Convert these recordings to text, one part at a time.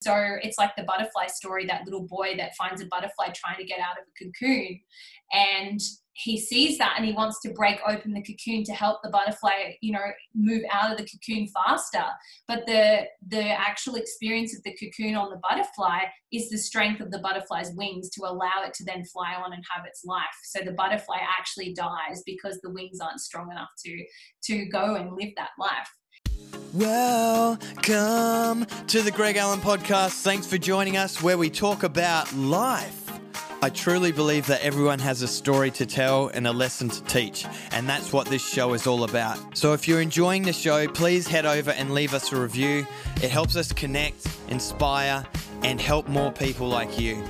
so it's like the butterfly story that little boy that finds a butterfly trying to get out of a cocoon. And he sees that and he wants to break open the cocoon to help the butterfly you know move out of the cocoon faster. But the the actual experience of the cocoon on the butterfly is the strength of the butterfly's wings to allow it to then fly on and have its life. So the butterfly actually dies because the wings aren't strong enough to to go and live that life Welcome to the Greg Allen Podcast. Thanks for joining us where we talk about life. I truly believe that everyone has a story to tell and a lesson to teach, and that's what this show is all about. So if you're enjoying the show, please head over and leave us a review. It helps us connect, inspire, and help more people like you.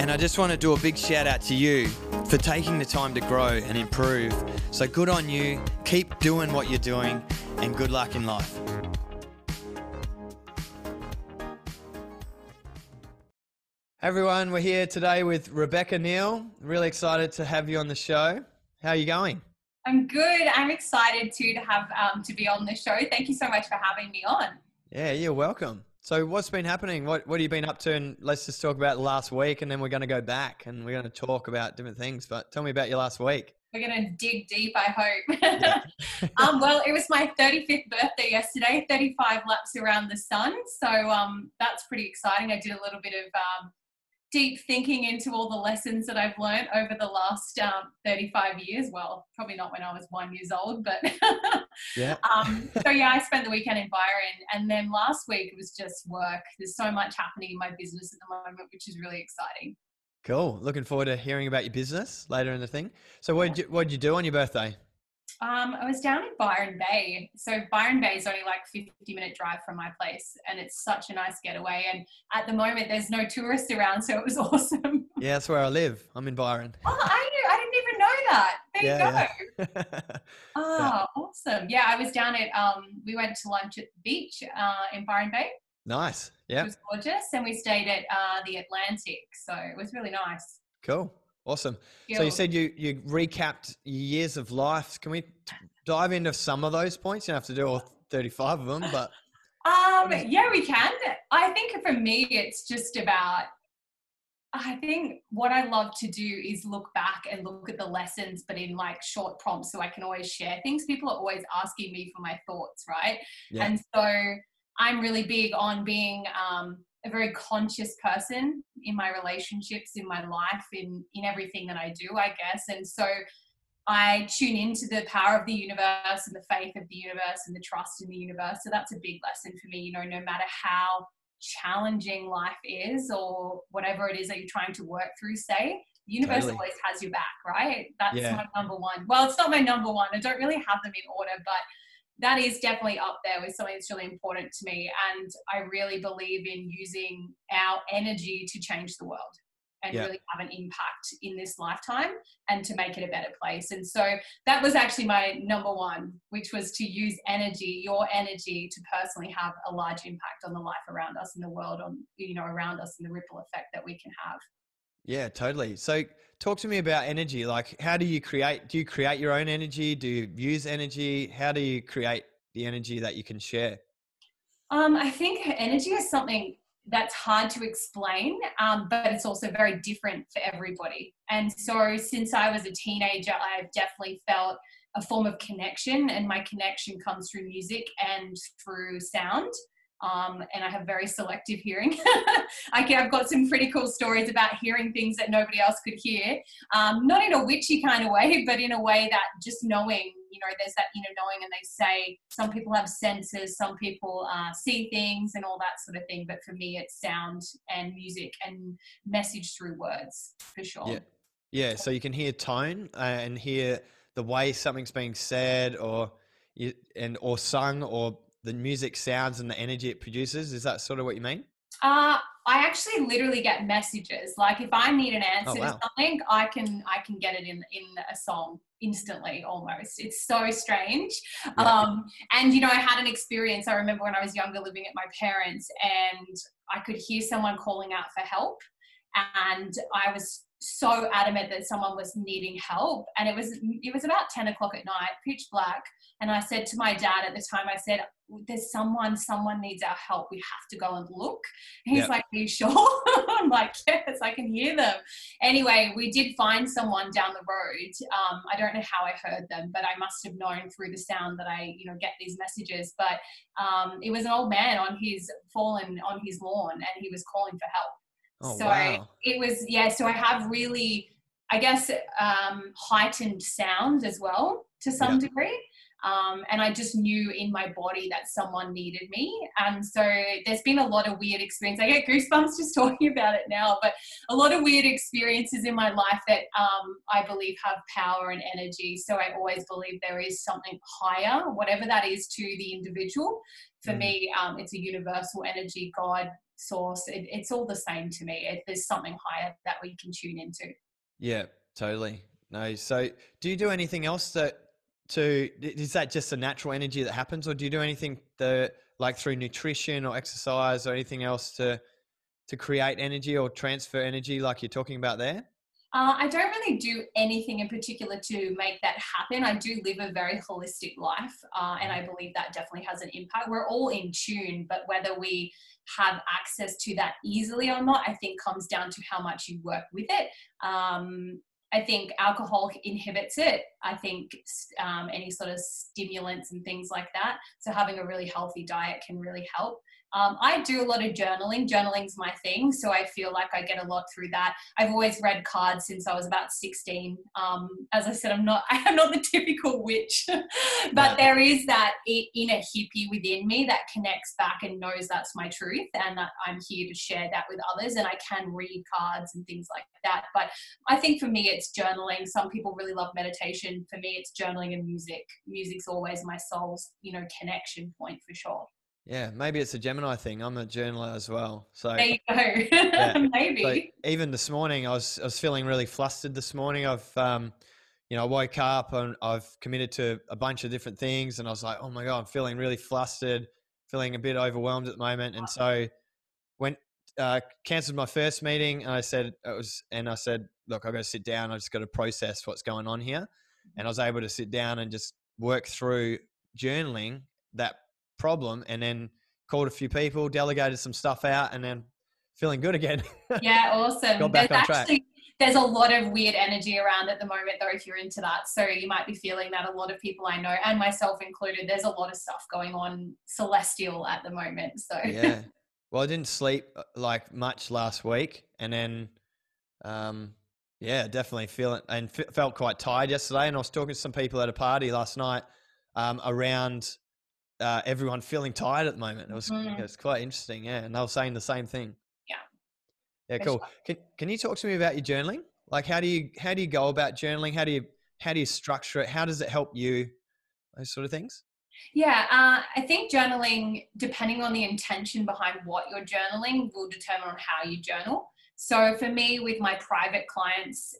And I just want to do a big shout out to you for taking the time to grow and improve. So good on you. Keep doing what you're doing, and good luck in life. Hey everyone, we're here today with Rebecca Neal. Really excited to have you on the show. How are you going? I'm good. I'm excited too to have um, to be on the show. Thank you so much for having me on. Yeah, you're welcome. So, what's been happening? What What have you been up to? And let's just talk about the last week, and then we're going to go back and we're going to talk about different things. But tell me about your last week. We're going to dig deep, I hope. um, well, it was my 35th birthday yesterday, 35 laps around the sun. So um, that's pretty exciting. I did a little bit of um, deep thinking into all the lessons that I've learned over the last um, 35 years. Well, probably not when I was one years old, but yeah. um, so yeah, I spent the weekend in Byron, and then last week it was just work. There's so much happening in my business at the moment, which is really exciting. Cool. Looking forward to hearing about your business later in the thing. So, what did you, what did you do on your birthday? Um, I was down in Byron Bay. So Byron Bay is only like 50 minute drive from my place and it's such a nice getaway. And at the moment there's no tourists around, so it was awesome. Yeah, that's where I live. I'm in Byron. Oh, I knew. I didn't even know that. There yeah, you go. Yeah. oh, yeah. awesome. Yeah, I was down at, um, we went to lunch at the beach uh, in Byron Bay. Nice. Yeah. It was gorgeous. And we stayed at uh, the Atlantic. So it was really nice. Cool. Awesome. So you said you you recapped years of life. Can we dive into some of those points? You don't have to do all 35 of them, but um yeah, we can. I think for me it's just about I think what I love to do is look back and look at the lessons, but in like short prompts so I can always share things. People are always asking me for my thoughts, right? Yeah. And so I'm really big on being um, a very conscious person in my relationships, in my life, in in everything that I do, I guess. And so I tune into the power of the universe and the faith of the universe and the trust in the universe. So that's a big lesson for me. You know, no matter how challenging life is or whatever it is that you're trying to work through, say, the universe totally. always has your back, right? That's yeah. my number one. Well, it's not my number one. I don't really have them in order, but that is definitely up there with something that's really important to me. And I really believe in using our energy to change the world and yeah. really have an impact in this lifetime and to make it a better place. And so that was actually my number one, which was to use energy, your energy, to personally have a large impact on the life around us in the world, on you know, around us and the ripple effect that we can have. Yeah, totally. So talk to me about energy. Like how do you create do you create your own energy? Do you use energy? How do you create the energy that you can share? Um, I think energy is something that's hard to explain, um, but it's also very different for everybody. And so, since I was a teenager, I've definitely felt a form of connection, and my connection comes through music and through sound um, and I have very selective hearing. I have got some pretty cool stories about hearing things that nobody else could hear. Um, not in a witchy kind of way, but in a way that just knowing, you know, there's that inner knowing, and they say some people have senses, some people uh, see things, and all that sort of thing. But for me, it's sound and music and message through words for sure. Yeah, yeah. So you can hear tone uh, and hear the way something's being said, or you, and or sung, or the music sounds and the energy it produces. Is that sort of what you mean? Uh, I actually literally get messages. Like if I need an answer oh, wow. to something, I can I can get it in in a song instantly almost. It's so strange. Yeah. Um, and you know, I had an experience. I remember when I was younger, living at my parents, and I could hear someone calling out for help, and I was so adamant that someone was needing help and it was it was about 10 o'clock at night pitch black and i said to my dad at the time i said there's someone someone needs our help. We have to go and look. And he's yep. like are you sure? I'm like yes i can hear them. Anyway we did find someone down the road. Um, i don't know how i heard them but i must have known through the sound that i you know get these messages. But um, it was an old man on his fallen on his lawn and he was calling for help. Oh, so wow. it was, yeah, so I have really, I guess, um, heightened sound as well to some degree. Um, and I just knew in my body that someone needed me. And so there's been a lot of weird experience. I get goosebumps just talking about it now, but a lot of weird experiences in my life that um, I believe have power and energy. So I always believe there is something higher, whatever that is to the individual. For mm. me, um, it's a universal energy, God, source. It, it's all the same to me. It, there's something higher that we can tune into. Yeah, totally. No, so do you do anything else that to is that just a natural energy that happens, or do you do anything that like through nutrition or exercise or anything else to to create energy or transfer energy, like you're talking about there? Uh, I don't really do anything in particular to make that happen. I do live a very holistic life, uh, and I believe that definitely has an impact. We're all in tune, but whether we have access to that easily or not, I think comes down to how much you work with it. Um, I think alcohol inhibits it. I think um, any sort of stimulants and things like that. So having a really healthy diet can really help. Um, I do a lot of journaling. Journaling's my thing, so I feel like I get a lot through that. I've always read cards since I was about 16. Um, as I said, I'm not I'm not the typical witch, but there is that inner hippie within me that connects back and knows that's my truth, and that I'm here to share that with others. And I can read cards and things like that. But I think for me, it's journaling. Some people really love meditation. For me, it's journaling and music. Music's always my soul's you know connection point for sure. Yeah, maybe it's a Gemini thing. I'm a journaler as well. So there you go. yeah. maybe. So even this morning, I was I was feeling really flustered this morning. I've um, you know, I woke up and I've committed to a bunch of different things, and I was like, oh my god, I'm feeling really flustered, feeling a bit overwhelmed at the moment. And so went uh, cancelled my first meeting, and I said it was, and I said, look, I've got to sit down. I just got to process what's going on here, and I was able to sit down and just work through journaling that problem and then called a few people, delegated some stuff out, and then feeling good again. Yeah, awesome. Got back there's on track. Actually, there's a lot of weird energy around at the moment, though, if you're into that. So you might be feeling that a lot of people I know, and myself included, there's a lot of stuff going on celestial at the moment. So yeah. Well, I didn't sleep uh, like much last week, and then, um, yeah, definitely feeling and f- felt quite tired yesterday. And I was talking to some people at a party last night um, around uh, everyone feeling tired at the moment. It was mm. it was quite interesting, yeah. And they were saying the same thing. Yeah. Yeah, cool. Can can you talk to me about your journaling? Like, how do you how do you go about journaling? How do you how do you structure it? How does it help you? Those sort of things. Yeah, uh, I think journaling, depending on the intention behind what you're journaling, will determine on how you journal. So for me, with my private clients,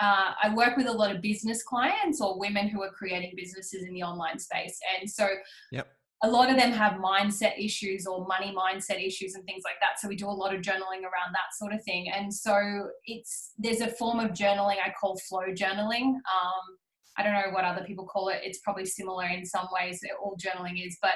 uh, I work with a lot of business clients or women who are creating businesses in the online space. And so yep. a lot of them have mindset issues or money mindset issues and things like that. So we do a lot of journaling around that sort of thing. And so it's there's a form of journaling I call flow journaling. Um, I don't know what other people call it. It's probably similar in some ways. All journaling is, but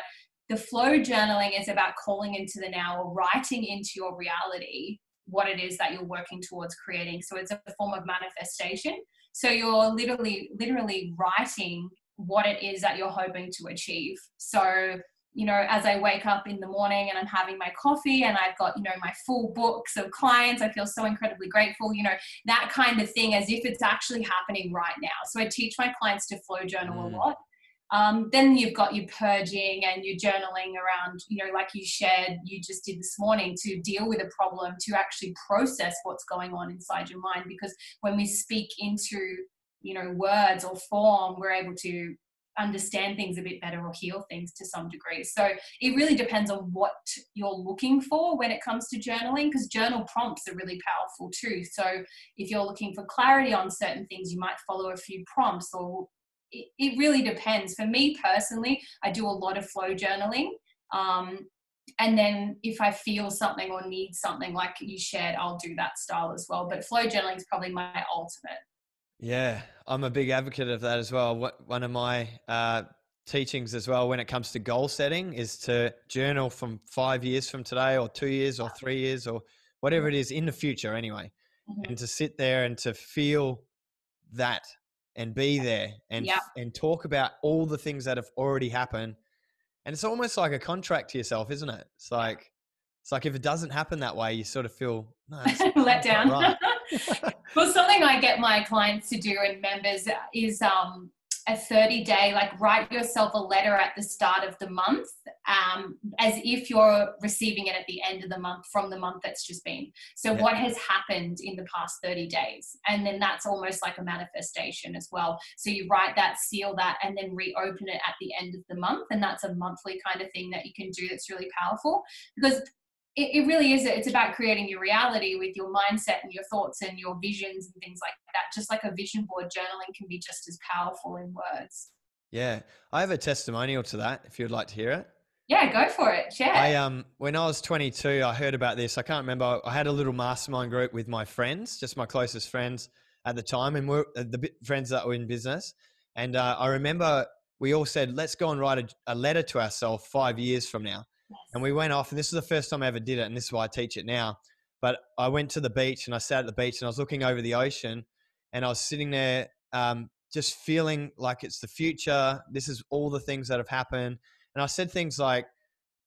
the flow journaling is about calling into the now or writing into your reality what it is that you're working towards creating. So it's a form of manifestation. So you're literally, literally writing what it is that you're hoping to achieve. So, you know, as I wake up in the morning and I'm having my coffee and I've got, you know, my full books of clients, I feel so incredibly grateful, you know, that kind of thing as if it's actually happening right now. So I teach my clients to flow journal mm. a lot. Um, then you've got your purging and your journaling around, you know, like you shared, you just did this morning to deal with a problem, to actually process what's going on inside your mind. Because when we speak into, you know, words or form, we're able to understand things a bit better or heal things to some degree. So it really depends on what you're looking for when it comes to journaling, because journal prompts are really powerful too. So if you're looking for clarity on certain things, you might follow a few prompts or it, it really depends. For me personally, I do a lot of flow journaling. Um, and then if I feel something or need something like you shared, I'll do that style as well. But flow journaling is probably my ultimate. Yeah, I'm a big advocate of that as well. One of my uh, teachings as well when it comes to goal setting is to journal from five years from today or two years or three years or whatever it is in the future anyway mm-hmm. and to sit there and to feel that and be there and yeah. and talk about all the things that have already happened and it's almost like a contract to yourself isn't it it's like it's like if it doesn't happen that way you sort of feel no, let down right. well something i get my clients to do and members is um a 30 day, like write yourself a letter at the start of the month um, as if you're receiving it at the end of the month from the month that's just been. So, yeah. what has happened in the past 30 days? And then that's almost like a manifestation as well. So, you write that, seal that, and then reopen it at the end of the month. And that's a monthly kind of thing that you can do that's really powerful because it, it really is it's about creating your reality with your mindset and your thoughts and your visions and things like that just like a vision board journaling can be just as powerful in words. Yeah i have a testimonial to that if you'd like to hear it. Yeah go for it yeah i um when i was 22 i heard about this i can't remember i had a little mastermind group with my friends just my closest friends at the time and we're uh, the friends that were in business and uh, i remember we all said let's go and write a, a letter to ourselves five years from now and we went off, and this is the first time I ever did it, and this is why I teach it now. But I went to the beach and I sat at the beach and I was looking over the ocean and I was sitting there um, just feeling like it's the future. This is all the things that have happened. And I said things like,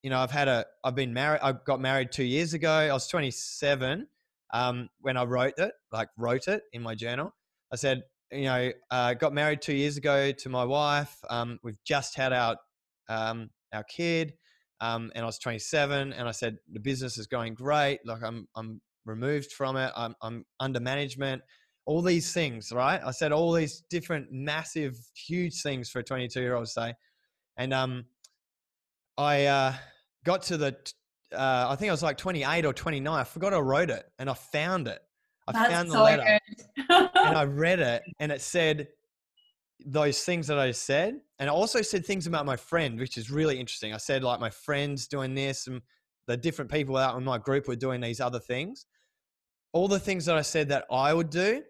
you know, I've had a, I've been married, I got married two years ago. I was 27 um, when I wrote it, like wrote it in my journal. I said, you know, uh, got married two years ago to my wife. Um, we've just had our, um, our kid um, and I was 27, and I said the business is going great. Like I'm I'm removed from it. I'm I'm under management. All these things, right? I said all these different, massive, huge things for a 22 year old to say, and um, I uh, got to the. Uh, I think I was like 28 or 29. I forgot I wrote it, and I found it. I That's found the so letter, and I read it, and it said those things that I said. And I also said things about my friend, which is really interesting. I said, like, my friends doing this and the different people out in my group were doing these other things. All the things that I said that I would do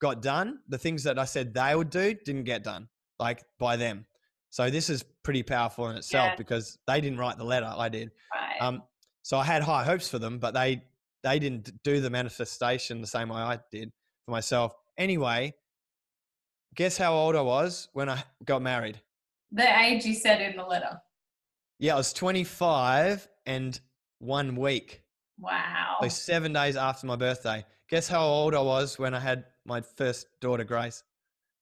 got done. The things that I said they would do didn't get done, like by them. So this is pretty powerful in itself yeah. because they didn't write the letter, I did. Right. Um, so I had high hopes for them, but they they didn't do the manifestation the same way I did for myself. Anyway, Guess how old I was when I got married? The age you said in the letter. Yeah, I was 25 and one week. Wow. So seven days after my birthday. Guess how old I was when I had my first daughter, Grace?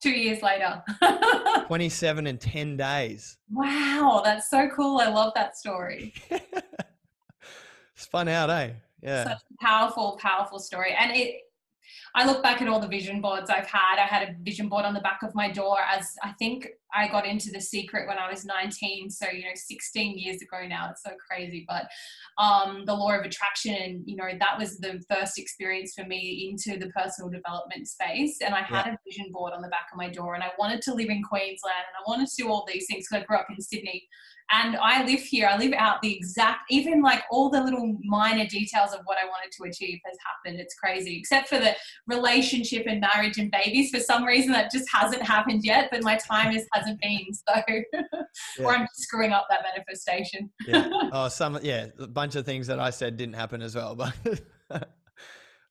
Two years later. 27 and 10 days. Wow, that's so cool. I love that story. it's fun out, eh? Yeah. Such a powerful, powerful story. And it I look back at all the vision boards I've had. I had a vision board on the back of my door as I think I got into the secret when I was 19. So, you know, 16 years ago now. It's so crazy. But um, the law of attraction, and, you know, that was the first experience for me into the personal development space. And I had yeah. a vision board on the back of my door and I wanted to live in Queensland and I wanted to do all these things because I grew up in Sydney and I live here. I live out the exact, even like all the little minor details of what I wanted to achieve has happened. It's crazy, except for the relationship and marriage and babies. For some reason, that just hasn't happened yet. But my time is hasn't been. So, yeah. or I'm screwing up that manifestation. yeah. Oh, some yeah, a bunch of things that I said didn't happen as well. But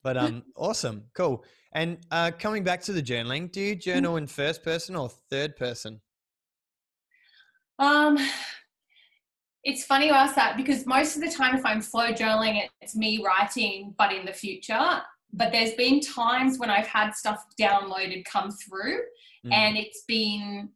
but um, awesome, cool. And uh, coming back to the journaling, do you journal in first person or third person? Um, it's funny you ask that because most of the time, if I'm flow journaling, it's me writing, but in the future. But there's been times when I've had stuff downloaded come through mm. and it's been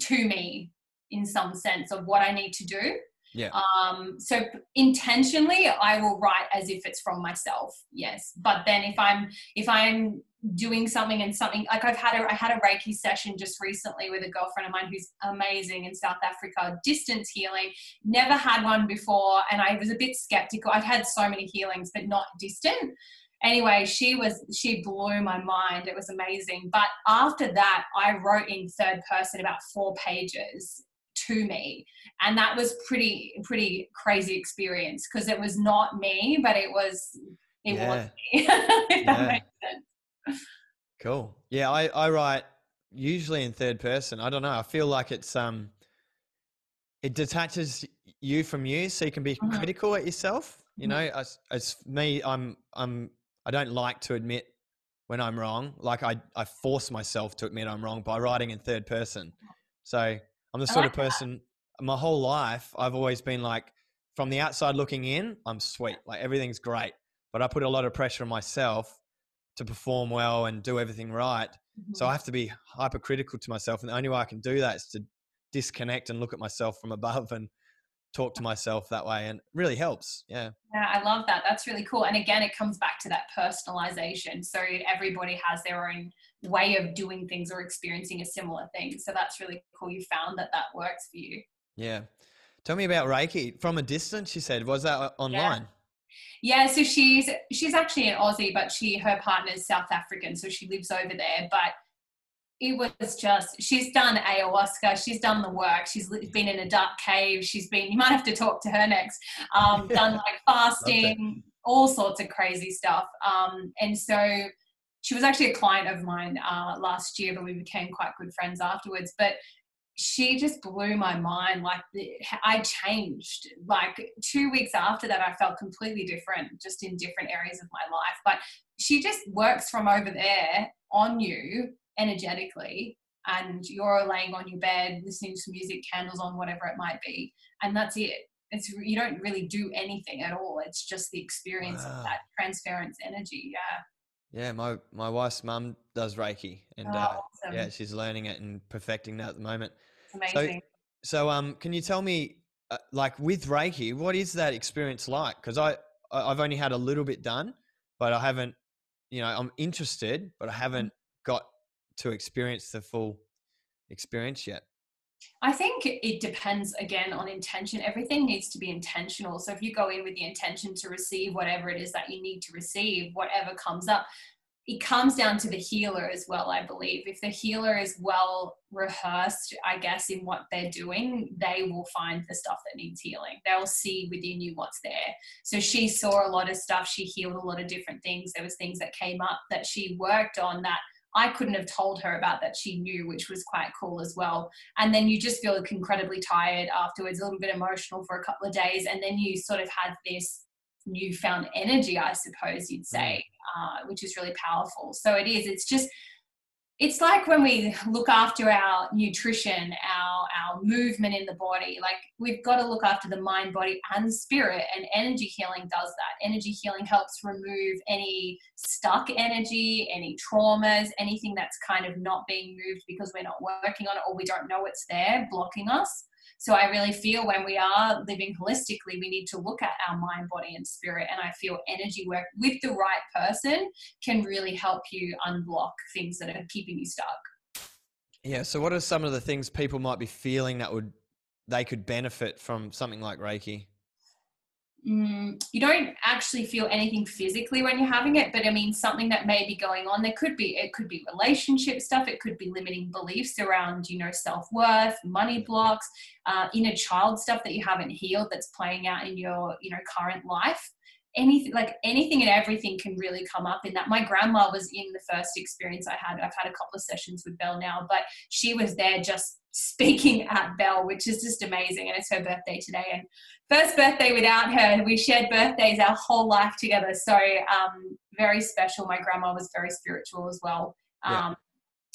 to me in some sense of what I need to do. Yeah. Um, so intentionally, I will write as if it's from myself. Yes. But then if I'm if I'm doing something and something like I've had a I had a Reiki session just recently with a girlfriend of mine who's amazing in South Africa, distance healing. Never had one before, and I was a bit skeptical. I've had so many healings, but not distant. Anyway, she was she blew my mind. It was amazing. But after that, I wrote in third person about four pages to me and that was pretty pretty crazy experience because it was not me but it was it yeah. was me yeah. that makes sense cool yeah i i write usually in third person i don't know i feel like it's um it detaches you from you so you can be mm-hmm. critical at yourself you mm-hmm. know as, as me i'm i'm i don't like to admit when i'm wrong like i i force myself to admit i'm wrong by writing in third person so i'm the sort like of person that. my whole life i've always been like from the outside looking in i'm sweet like everything's great but i put a lot of pressure on myself to perform well and do everything right mm-hmm. so i have to be hypercritical to myself and the only way i can do that is to disconnect and look at myself from above and talk to myself that way and really helps yeah. Yeah i love that that's really cool and again it comes back to that personalization so everybody has their own way of doing things or experiencing a similar thing so that's really cool you found that that works for you. Yeah. Tell me about reiki from a distance she said was that uh, online? Yeah. yeah so she's she's actually an aussie but she her partner's south african so she lives over there but it was just she's done ayahuasca she's done the work she's been in a dark cave she's been you might have to talk to her next um, done like fasting all sorts of crazy stuff um, and so she was actually a client of mine uh, last year but we became quite good friends afterwards but she just blew my mind like i changed like two weeks after that i felt completely different just in different areas of my life but she just works from over there on you energetically and you're laying on your bed listening to music candles on whatever it might be and that's it it's you don't really do anything at all it's just the experience wow. of that transference energy yeah yeah my my wife's mum does reiki and oh, uh, awesome. yeah she's learning it and perfecting that at the moment amazing so, so um can you tell me uh, like with reiki what is that experience like because i i've only had a little bit done but i haven't you know i'm interested but i haven't mm-hmm. got to experience the full experience yet? I think it depends again on intention. Everything needs to be intentional. So if you go in with the intention to receive whatever it is that you need to receive, whatever comes up, it comes down to the healer as well, I believe. If the healer is well rehearsed, I guess, in what they're doing, they will find the stuff that needs healing. They'll see within you what's there. So she saw a lot of stuff. She healed a lot of different things. There was things that came up that she worked on that I couldn't have told her about that she knew, which was quite cool as well. And then you just feel incredibly tired afterwards, a little bit emotional for a couple of days, and then you sort of have this newfound energy, I suppose you'd say, mm. uh, which is really powerful. So it is. It's just it's like when we look after our nutrition, our our movement in the body. Like we've got to look after the mind, body, and spirit. And energy healing does that. Energy healing helps remove any stuck energy, any traumas, anything that's kind of not being moved because we're not working on it or we don't know it's there, blocking us. So I really feel when we are living holistically, we need to look at our mind, body, and spirit. And I feel energy work with the right person can really help you unblock things that are keeping you stuck. Yeah. So, what are some of the things people might be feeling that would they could benefit from something like Reiki? Mm, you don't actually feel anything physically when you're having it but i mean something that may be going on there could be it could be relationship stuff it could be limiting beliefs around you know self-worth money blocks uh, inner child stuff that you haven't healed that's playing out in your you know current life. Anything like anything and everything can really come up in that. My grandma was in the first experience i had. I've had a couple of sessions with belle now but she was there just speaking at belle which is just amazing and it's her birthday today and first birthday without her. We shared birthdays our whole life together. So um, very special. My grandma was very spiritual as well. Um, yeah.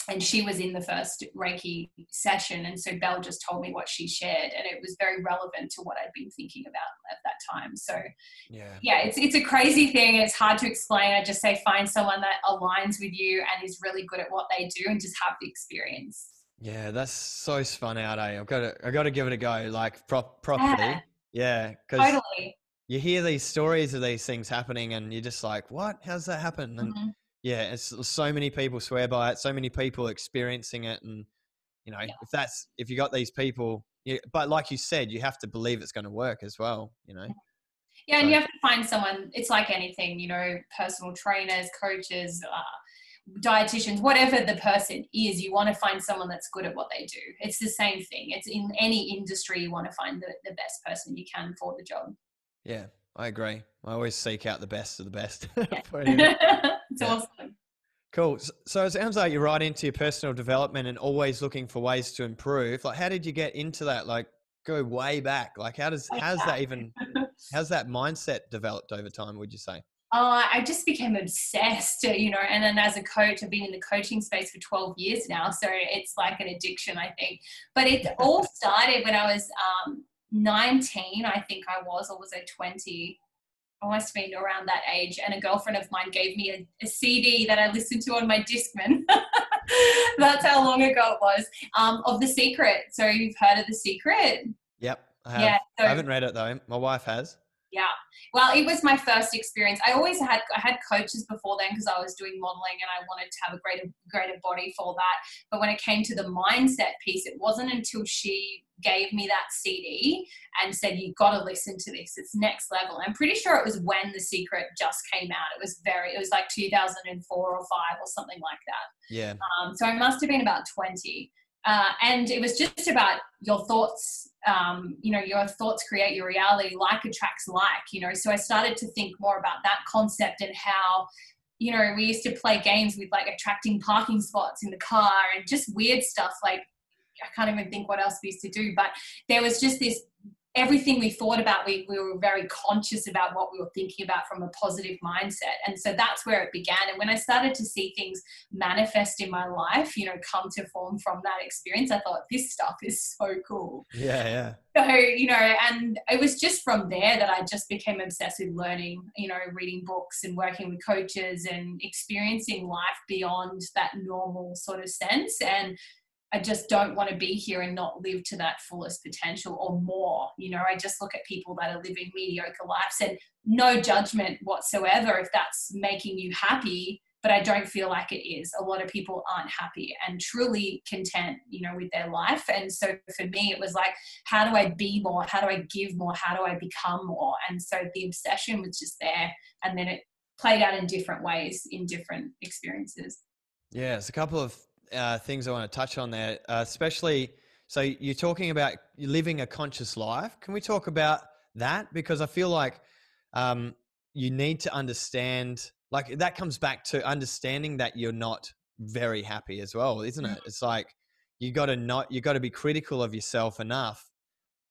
And she was in the first Reiki session. And so Belle just told me what she shared. And it was very relevant to what I'd been thinking about at that time. So, yeah, yeah it's, it's a crazy thing. It's hard to explain. I just say find someone that aligns with you and is really good at what they do and just have the experience. Yeah, that's so spun out, eh? I've got to, I've got to give it a go, like prop, properly. Yeah. Yeah, because totally. you hear these stories of these things happening, and you're just like, "What? How's that happen?" And mm-hmm. yeah, it's so many people swear by it, so many people experiencing it, and you know, yeah. if that's if you got these people, you, but like you said, you have to believe it's going to work as well. You know. Yeah, so. and you have to find someone. It's like anything, you know, personal trainers, coaches. Uh, dietitians, whatever the person is, you want to find someone that's good at what they do. It's the same thing. It's in any industry, you want to find the, the best person you can for the job. Yeah, I agree. I always seek out the best of the best. it's yeah. awesome. Cool. So it sounds like you're right into your personal development and always looking for ways to improve. Like, how did you get into that? Like, go way back. Like, how does how's that even? How's that mindset developed over time? Would you say? Uh, I just became obsessed, you know, and then as a coach, I've been in the coaching space for 12 years now. So it's like an addiction, I think. But it all started when I was um, 19, I think I was, or was I 20? I must have been around that age. And a girlfriend of mine gave me a, a CD that I listened to on my Discman. That's how long ago it was. Um, of The Secret. So you've heard of The Secret? Yep. I have. Yeah, so, I haven't read it though. My wife has. Yeah. Well, it was my first experience. I always had I had coaches before then because I was doing modeling and I wanted to have a greater greater body for that. But when it came to the mindset piece, it wasn't until she gave me that CD and said, "You got to listen to this. It's next level." I'm pretty sure it was when The Secret just came out. It was very. It was like 2004 or five or something like that. Yeah. Um, so I must have been about 20. Uh, and it was just about your thoughts um, you know your thoughts create your reality like attracts like you know. So i started to think more about that concept and how you know we used to play games with like attracting parking spots in the car and just weird stuff like i can't even think what else we used to do but there was just this everything we thought about, we, we were very conscious about what we were thinking about from a positive mindset. And so that's where it began. And when I started to see things manifest in my life, you know, come to form from that experience, I thought, this stuff is so cool. Yeah, yeah. So, you know, and it was just from there that I just became obsessed with learning, you know, reading books and working with coaches and experiencing life beyond that normal sort of sense. And I just don't want to be here and not live to that fullest potential or more. You know, I just look at people that are living mediocre lives and no judgment whatsoever if that's making you happy, but I don't feel like it is. A lot of people aren't happy and truly content, you know, with their life. And so for me, it was like, how do I be more? How do I give more? How do I become more? And so the obsession was just there. And then it played out in different ways in different experiences. Yeah, it's a couple of uh, things I want to touch on there, uh, especially. So you're talking about living a conscious life. Can we talk about that? Because I feel like um, you need to understand. Like that comes back to understanding that you're not very happy as well, isn't it? It's like you got to not you got to be critical of yourself enough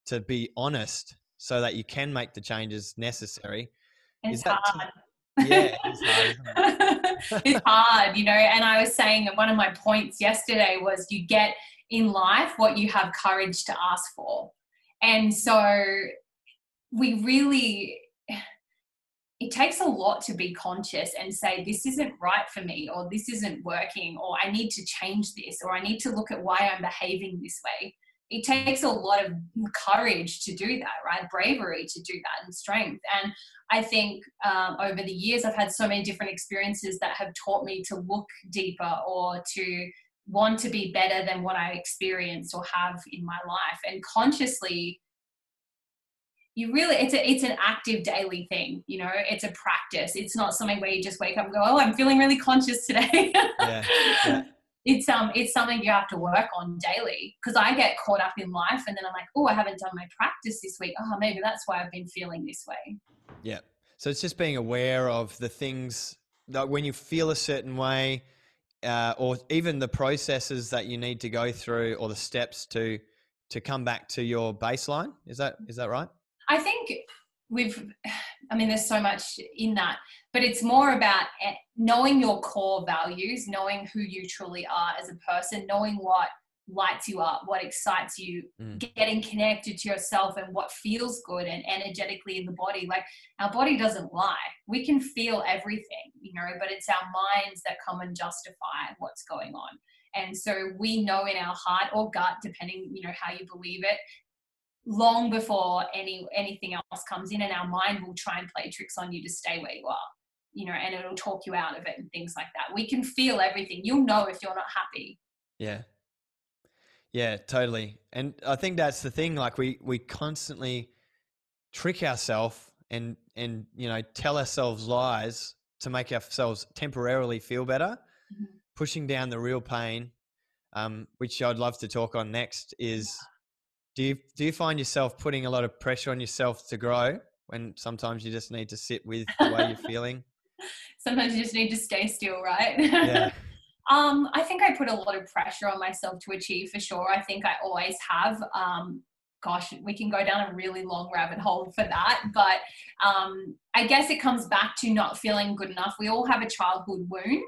to be honest, so that you can make the changes necessary. It's Is that hard. Yeah, it's hard, it's hard, you know. And I was saying that one of my points yesterday was you get in life what you have courage to ask for. And so we really, it takes a lot to be conscious and say, this isn't right for me, or this isn't working, or I need to change this, or I need to look at why I'm behaving this way it takes a lot of courage to do that, right? Bravery to do that and strength. And I think um, over the years, I've had so many different experiences that have taught me to look deeper or to want to be better than what I experienced or have in my life. And consciously, you really it's a it's an active daily thing you know it's a practice it's not something where you just wake up and go oh i'm feeling really conscious today yeah, yeah it's um it's something you have to work on daily because I get caught up in life and then I'm like, oh, I haven't done my practice this week. Oh, maybe that's why I've been feeling this way. Yeah. So it's just being aware of the things that when you feel a certain way, uh, or even the processes that you need to go through, or the steps to to come back to your baseline. Is that is that right? I think we've i mean there's so much in that but it's more about eh, knowing your core values knowing who you truly are as a person knowing what lights you up what excites you mm. getting connected to yourself and what feels good and energetically in the body. Like our body doesn't lie. We can feel everything you know but it's our minds that come and justify what's going on. And so we know in our heart or gut depending you know how you believe it long before any anything else comes in and our mind will try and play tricks on you to stay where you are you know and it'll talk you out of it and things like that. We can feel everything. You'll know if you're not happy. Yeah. Yeah totally. And i think that's the thing like we we constantly trick ourselves and and you know tell ourselves lies to make ourselves temporarily feel better mm-hmm. pushing down the real pain, um, which I'd love to talk on next, is do you do you find yourself putting a lot of pressure on yourself to grow when sometimes you just need to sit with the way you're feeling? sometimes you just need to stay still, right? Yeah. um, I think I put a lot of pressure on myself to achieve for sure. I think I always have. Um, gosh, we can go down a really long rabbit hole for that. But um, I guess it comes back to not feeling good enough. We all have a childhood wound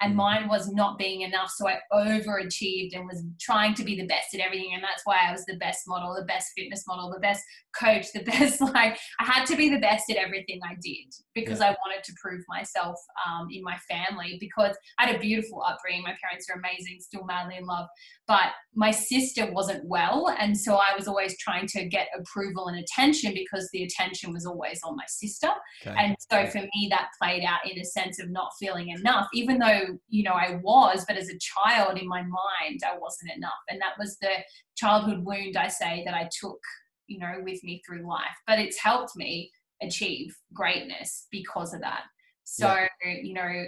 and mm. mine was not being enough so i overachieved and was trying to be the best at everything and that's why i was the best model the best fitness model the best coach the best like i had to be the best at everything i did because yeah. i wanted to prove myself um, in my family because i had a beautiful upbringing my parents are amazing still madly in love but my sister wasn't well and so i was always trying to get approval and attention because the attention was always on my sister okay. and so for me that played out in a sense of not feeling enough even though you know i was but as a child in my mind i wasn't enough and that was the childhood wound i say that i took you know with me through life but it's helped me achieve greatness because of that so yeah. you know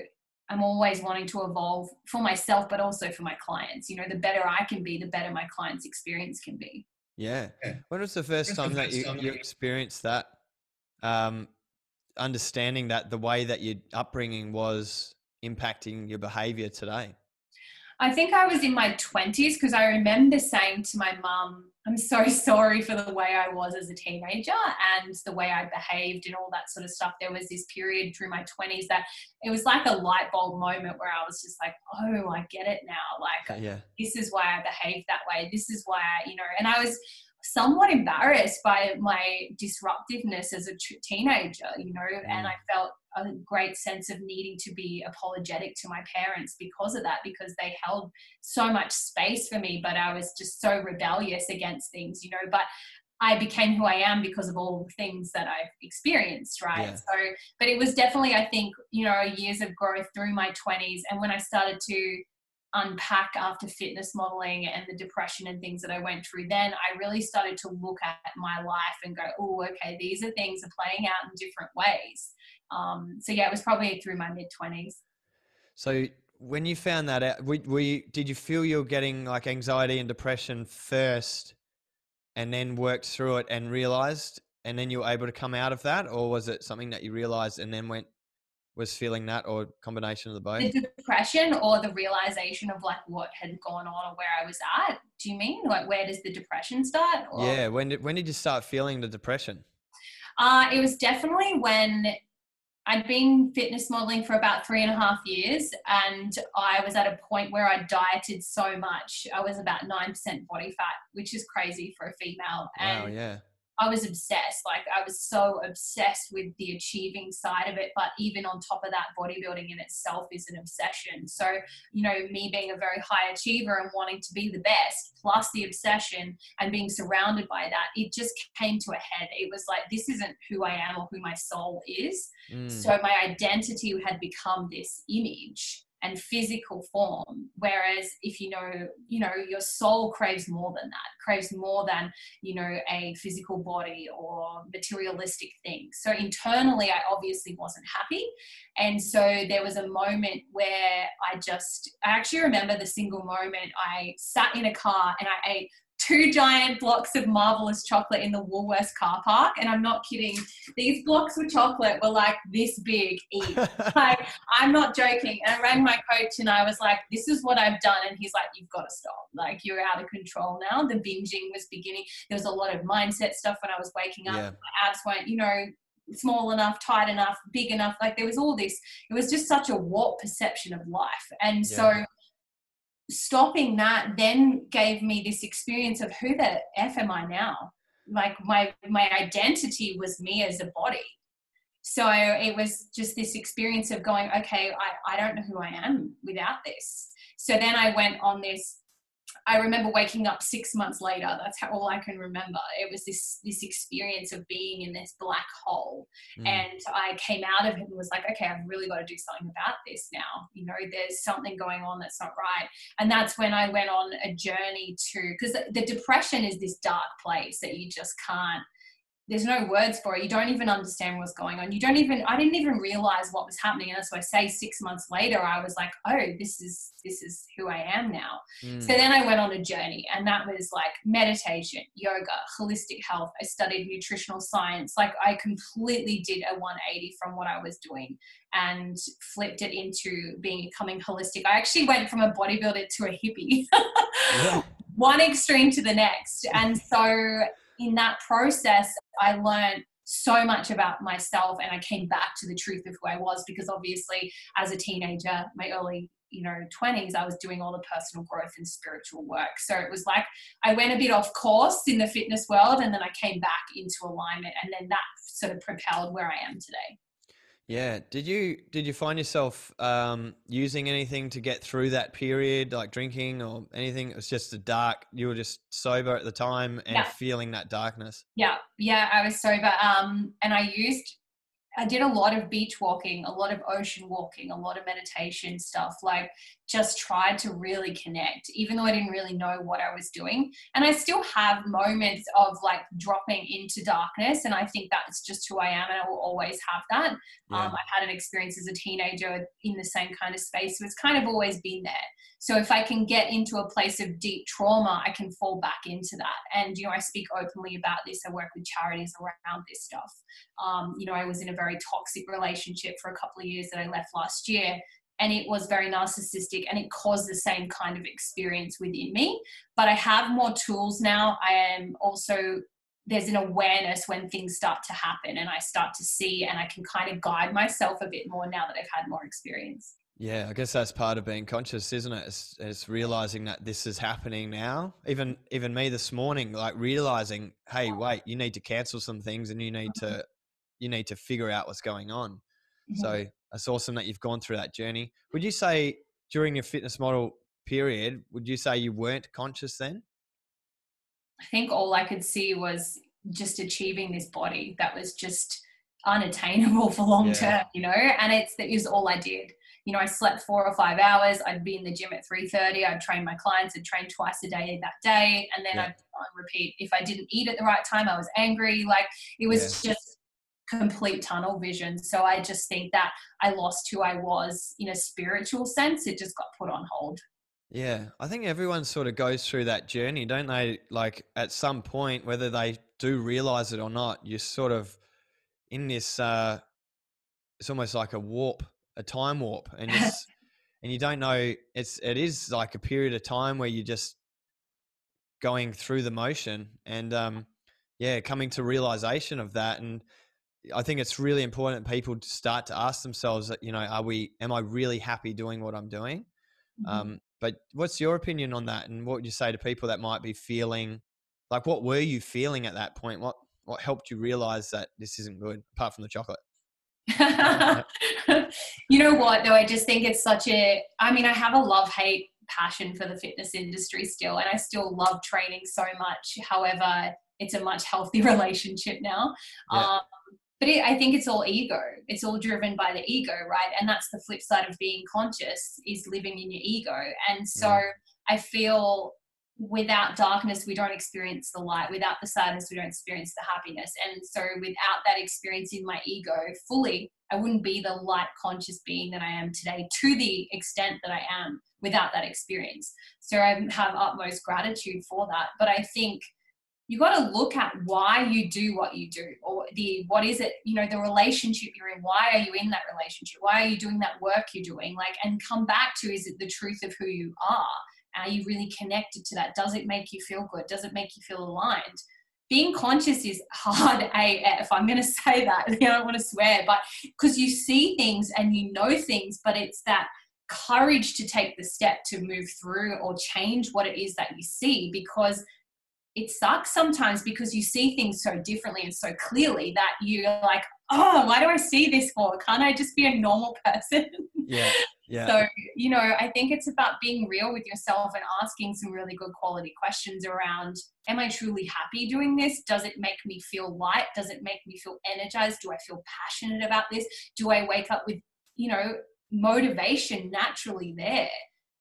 I'm always wanting to evolve for myself, but also for my clients. You know, the better I can be, the better my clients' experience can be. Yeah. When was the first time that you, you experienced that? Um, understanding that the way that your upbringing was impacting your behavior today? I think I was in my 20s because I remember saying to my mum, I'm so sorry for the way I was as a teenager and the way I behaved and all that sort of stuff. There was this period through my 20s that it was like a light bulb moment where I was just like, oh, I get it now. Like, yeah. this is why I behaved that way. This is why I, you know, and I was somewhat embarrassed by my disruptiveness as a teenager, you know, mm. and I felt a great sense of needing to be apologetic to my parents because of that, because they held so much space for me, but I was just so rebellious against things, you know. But I became who I am because of all the things that I've experienced, right? Yeah. So, but it was definitely, I think, you know, years of growth through my 20s. And when I started to unpack after fitness modeling and the depression and things that I went through, then I really started to look at my life and go, oh, okay, these are things are playing out in different ways. Um, so yeah, it was probably through my mid twenties. So when you found that out, did you feel you were getting like anxiety and depression first, and then worked through it and realized, and then you were able to come out of that, or was it something that you realized and then went was feeling that or combination of the both the depression or the realization of like what had gone on or where i was at do you mean like where does the depression start or? yeah when did when did you start feeling the depression uh, it was definitely when I'd been fitness modeling for about three and a half years, and I was at a point where I dieted so much. I was about 9% body fat, which is crazy for a female. Wow, and yeah. I was obsessed. Like I was so obsessed with the achieving side of it. But even on top of that, bodybuilding in itself is an obsession. So, you know, me being a very high achiever and wanting to be the best, plus the obsession and being surrounded by that, it just came to a head. It was like, this isn't who I am or who my soul is. Mm. So my identity had become this image and physical form whereas if you know you know your soul craves more than that craves more than you know a physical body or materialistic things so internally i obviously wasn't happy. And so there was a moment where i just i actually remember the single moment i sat in a car and i ate two giant blocks of marvelous chocolate in the Woolworths car park. And I'm not kidding. These blocks of chocolate were like this big each. like, I'm not joking. And I rang my coach and I was like, this is what I've done. And he's like, you've got to stop. Like, you're out of control now. The binging was beginning. There was a lot of mindset stuff when I was waking up. Yeah. My abs weren't, you know, small enough, tight enough, big enough. Like there was all this. It was just such a warped perception of life. And yeah. so stopping that then gave me this experience of who the f am I now? Like my my identity was me as a body. So it was just this experience of going, okay, I, I don't know who I am without this. So then I went on this I remember waking up six months later. That's how all I can remember. It was this this experience of being in this black hole, mm. and I came out of it and was like, okay, I've really got to do something about this now. You know, there's something going on that's not right, and that's when I went on a journey to because the, the depression is this dark place that you just can't there's no words for it. You don't even understand what's going on. You don't even I didn't even realize what was happening. And that's why I say six months later, I was like, oh, this is this is who I am now. Mm. So then I went on a journey and that was like meditation, yoga, holistic health. I studied nutritional science. Like I completely did a 180 from what I was doing and flipped it into being becoming holistic. I actually went from a bodybuilder to a hippie. yeah. One extreme to the next. And so in that process, I learned so much about myself and I came back to the truth of who I was because obviously as a teenager, my early you know 20s i was doing all the personal growth and spiritual work. So it was like i went a bit off course in the fitness world and then i came back into alignment and then that sort of propelled where i am today yeah. Did you did you find yourself um, using anything to get through that period, like drinking or anything? It was just a dark. You were just sober at the time and yeah. feeling that darkness. Yeah, yeah, I was sober, um, and I used I did a lot of beach walking, a lot of ocean walking, a lot of meditation stuff, like just tried to really connect, even though I didn't really know what I was doing. And I still have moments of like dropping into darkness. And I think that's just who I am. And I will always have that. Yeah. Um, I had an experience as a teenager in the same kind of space. So it's kind of always been there. So if I can get into a place of deep trauma, I can fall back into that. And, you know, I speak openly about this. I work with charities around this stuff. Um, you know, I was in a very toxic relationship for a couple of years that I left last year. And it was very narcissistic and it caused the same kind of experience within me. But I have more tools now. I am also there's an awareness when things start to happen and I start to see and I can kind of guide myself a bit more now that I've had more experience. Yeah, I guess that's part of being conscious, isn't it? It's, it's, realizing that this is happening now. Even even me this morning, like realizing, hey, wait, you need to cancel some things, and you need to you need to figure out what's going on. Mm-hmm. So it's awesome that you've gone through that journey. Would you say during your fitness model period, would you say you weren't conscious then? I think all I could see was just achieving this body that was just unattainable for long yeah. term, you know, and it's that is all I did you know, I slept four or five hours. I'd be in the gym at 3.30. I'd train my clients. I'd train twice a day that day. And then yeah. I'd repeat. If I didn't eat at the right time, I was angry. Like it was yeah. just complete tunnel vision. So I just think that I lost who I was in a spiritual sense. It just got put on hold. Yeah, I think everyone sort of goes through that journey, don't they? Like at some point, whether they do realize it or not, you're sort of in this. Uh, it's almost like a warp a time warp and and you don't know it's it is like a period of time where you're just going through the motion and um yeah coming to realization of that and i think it's really important people to start to ask themselves that you know are we am i really happy doing what i'm doing mm-hmm. um but what's your opinion on that and what would you say to people that might be feeling like what were you feeling at that point what what helped you realize that this isn't good apart from the chocolate you know what though i just think it's such a i mean i have a love hate passion for the fitness industry still and i still love training so much however it's a much healthy relationship now yeah. um, but it, i think it's all ego. It's all driven by the ego right? And that's the flip side of being conscious is living in your ego. And so yeah. i feel without darkness we don't experience the light. Without the sadness we don't experience the happiness. And so without that experience in my ego fully i wouldn't be the light conscious being that i am today to the extent that i am without that experience. So i have utmost gratitude for that. But i think you got to look at why you do what you do or the what is it you know the relationship you're in why are you in that relationship why are you doing that work you're doing like and come back to is it the truth of who you are are you really connected to that? Does it make you feel good? Does it make you feel aligned? Being conscious is hard AF. I'm going to say that. I don't want to swear, but because you see things and you know things, but it's that courage to take the step to move through or change what it is that you see because it sucks sometimes because you see things so differently and so clearly that you're like, oh, why do I see this for? Can't I just be a normal person? Yeah. Yeah. So, you know, I think it's about being real with yourself and asking some really good quality questions around Am I truly happy doing this? Does it make me feel light? Does it make me feel energized? Do I feel passionate about this? Do I wake up with, you know, motivation naturally there?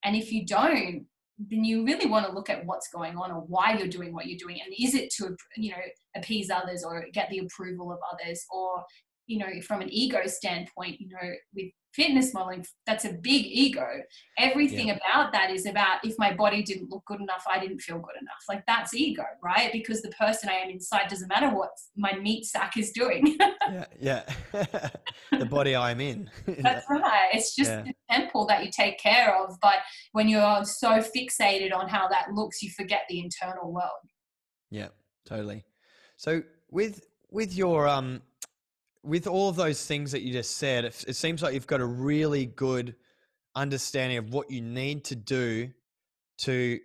And if you don't, then you really want to look at what's going on or why you're doing what you're doing. And is it to you know appease others or get the approval of others? Or you know from an ego standpoint you know with fitness modeling that's a big ego. Everything yeah. about that is about if my body didn't look good enough i didn't feel good enough. Like that's ego right? Because the person i am inside doesn't matter what my meat sack is doing. Yeah yeah. The body i'm in that's right. It's just yeah. the temple that you take care of but when you're so fixated on how that looks you forget the internal world. Yeah totally. So with with your um with all of those things that you just said, it, it seems like you've got a really good understanding of what you need to do to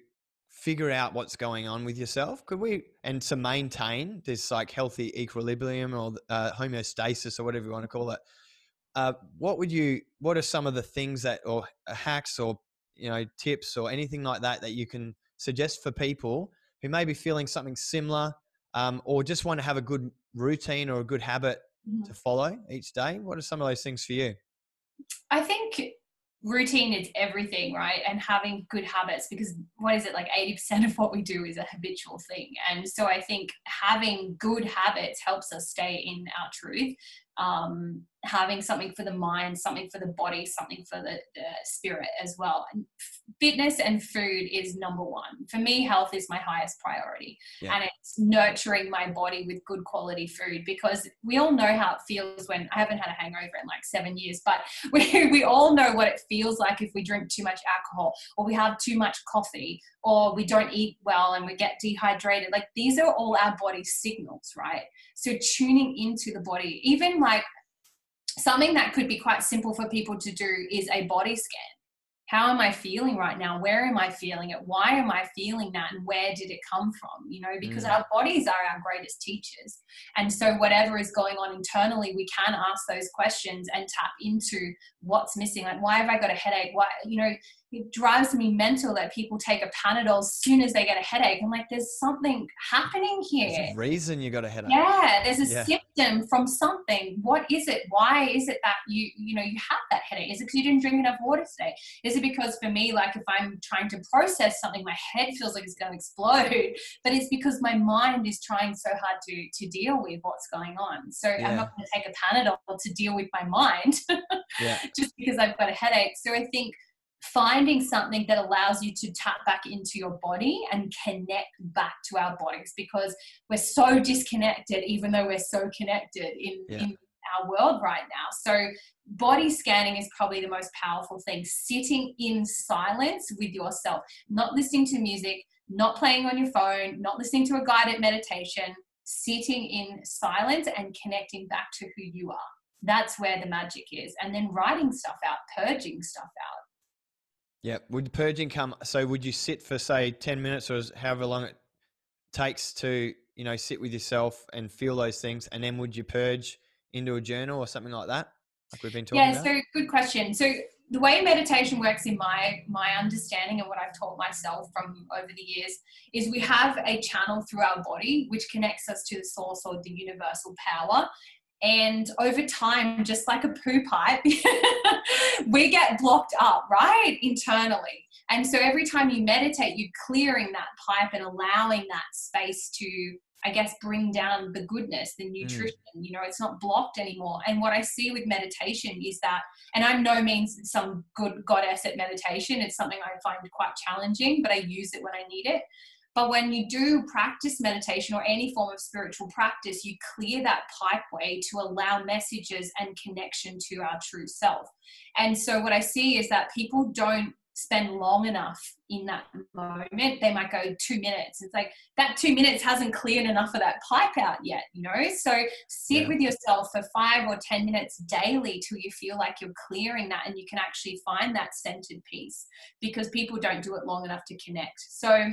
figure out what's going on with yourself could we and to maintain this like healthy equilibrium or uh, homeostasis or whatever you want to call it uh, what would you what are some of the things that or hacks or you know tips or anything like that that you can suggest for people who may be feeling something similar um, or just want to have a good routine or a good habit. To follow each day? What are some of those things for you? I think routine is everything, right? And having good habits because what is it like 80% of what we do is a habitual thing. And so I think having good habits helps us stay in our truth um, having something for the mind, something for the body, something for the, the, spirit as well. And fitness and food is number one. For me, health is my highest priority. Yeah. And it's nurturing my body with good quality food because we all know how it feels when I haven't had a hangover in like seven years, but we, we all know what it feels like if we drink too much alcohol or we have too much coffee or we don't eat well and we get dehydrated. Like these are all our body signals, right? So tuning into the body, even like something that could be quite simple for people to do is a body scan how am I feeling right now? Where am I feeling it? Why am I feeling that? And where did it come from? You know, because mm. our bodies are our greatest teachers. And so, whatever is going on internally, we can ask those questions and tap into what's missing. Like, why have I got a headache? Why, you know, it drives me mental that people take a Panadol as soon as they get a headache. I'm like, there's something happening here. There's a reason you got a headache. Yeah, there's a yeah. symptom from something. What is it? Why is it that you, you know, you have that headache? Is it because you didn't drink enough water today? Is it because for me, like if I'm trying to process something, my head feels like it's going to explode, but it's because my mind is trying so hard to to deal with what's going on. So yeah. I'm not going to take a Panadol to deal with my mind, yeah. just because I've got a headache. So I think finding something that allows you to tap back into your body and connect back to our bodies because we're so disconnected even though we're so connected in, yeah. in our world right now. So body scanning is probably the most powerful thing. Sitting in silence with yourself not listening to music not playing on your phone not listening to a guided meditation sitting in silence and connecting back to who you are. That's where the magic is. And then writing stuff out purging stuff out yeah. Would purging come? So would you sit for say ten minutes or however long it takes to you know sit with yourself and feel those things, and then would you purge into a journal or something like that? Like we've been talking yeah, about. so good question. So the way meditation works in my my understanding and what I've taught myself from over the years is we have a channel through our body which connects us to the source or the universal power and over time, just like a poo pipe, we get blocked up, right? Internally. And so every time you meditate, you're clearing that pipe and allowing that space to, I guess, bring down the goodness, the mm. nutrition. Mm. You know, it's not blocked anymore. And what I see with meditation is that, and I'm no means some good goddess at meditation, it's something I find quite challenging, but I use it when I need it. But when you do practice meditation or any form of spiritual practice, you clear that pipeway to allow messages and connection to our true self. And so, what I see is that people don't spend long enough in that moment. They might go two minutes. It's like that two minutes hasn't cleared enough of that pipe out yet, you know? So sit yeah. with yourself for five or 10 minutes daily till you feel like you're clearing that and you can actually find that centered piece because people don't do it long enough to connect. So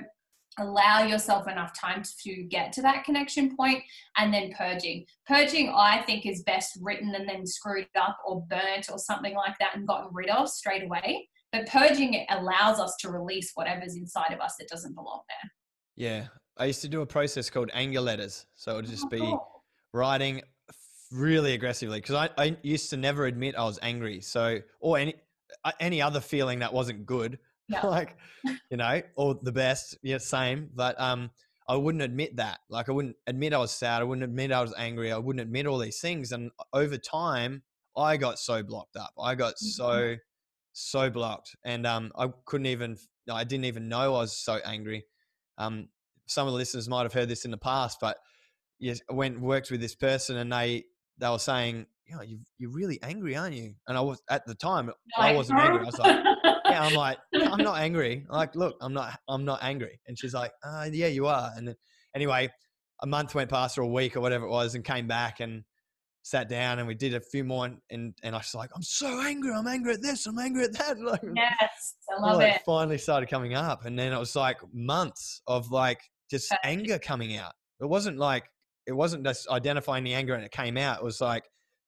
allow yourself enough time to get to that connection point and then purging. Purging i think is best written and then screwed up or burnt or something like that and gotten rid of straight away. But purging it allows us to release whatever's inside of us that doesn't belong there. Yeah. I used to do a process called anger letters. So it would just oh, be cool. writing really aggressively because I, I used to never admit i was angry. So or any uh, any other feeling that wasn't good Yeah. like, you know, or the best, yeah, same. But um, I wouldn't admit that. Like, I wouldn't admit I was sad. I wouldn't admit I was angry. I wouldn't admit all these things. And over time, I got so blocked up. I got Mhm. so, so blocked, and um, I couldn't even. I didn't even know I was so angry. Um, some of the listeners might have heard this in the past, but yes, I went worked with this person, and they they were saying, "You know, you you're really angry, aren't you?" And I was at the time, I wasn't angry. I was like, yeah, I'm like, I'm not angry. Like, look, I'm not, I'm not angry. And she's like, uh, yeah, you are. And then, anyway, a month went past or a week or whatever it was, and came back and sat down and we did a few more. And and, and I was like, I'm so angry. I'm angry at this. I'm angry at that. Like, yes, I love it. finally started coming up, and then it was like months of like just Perfect. anger coming out. It wasn't like it wasn't just identifying the anger and it came out. It was like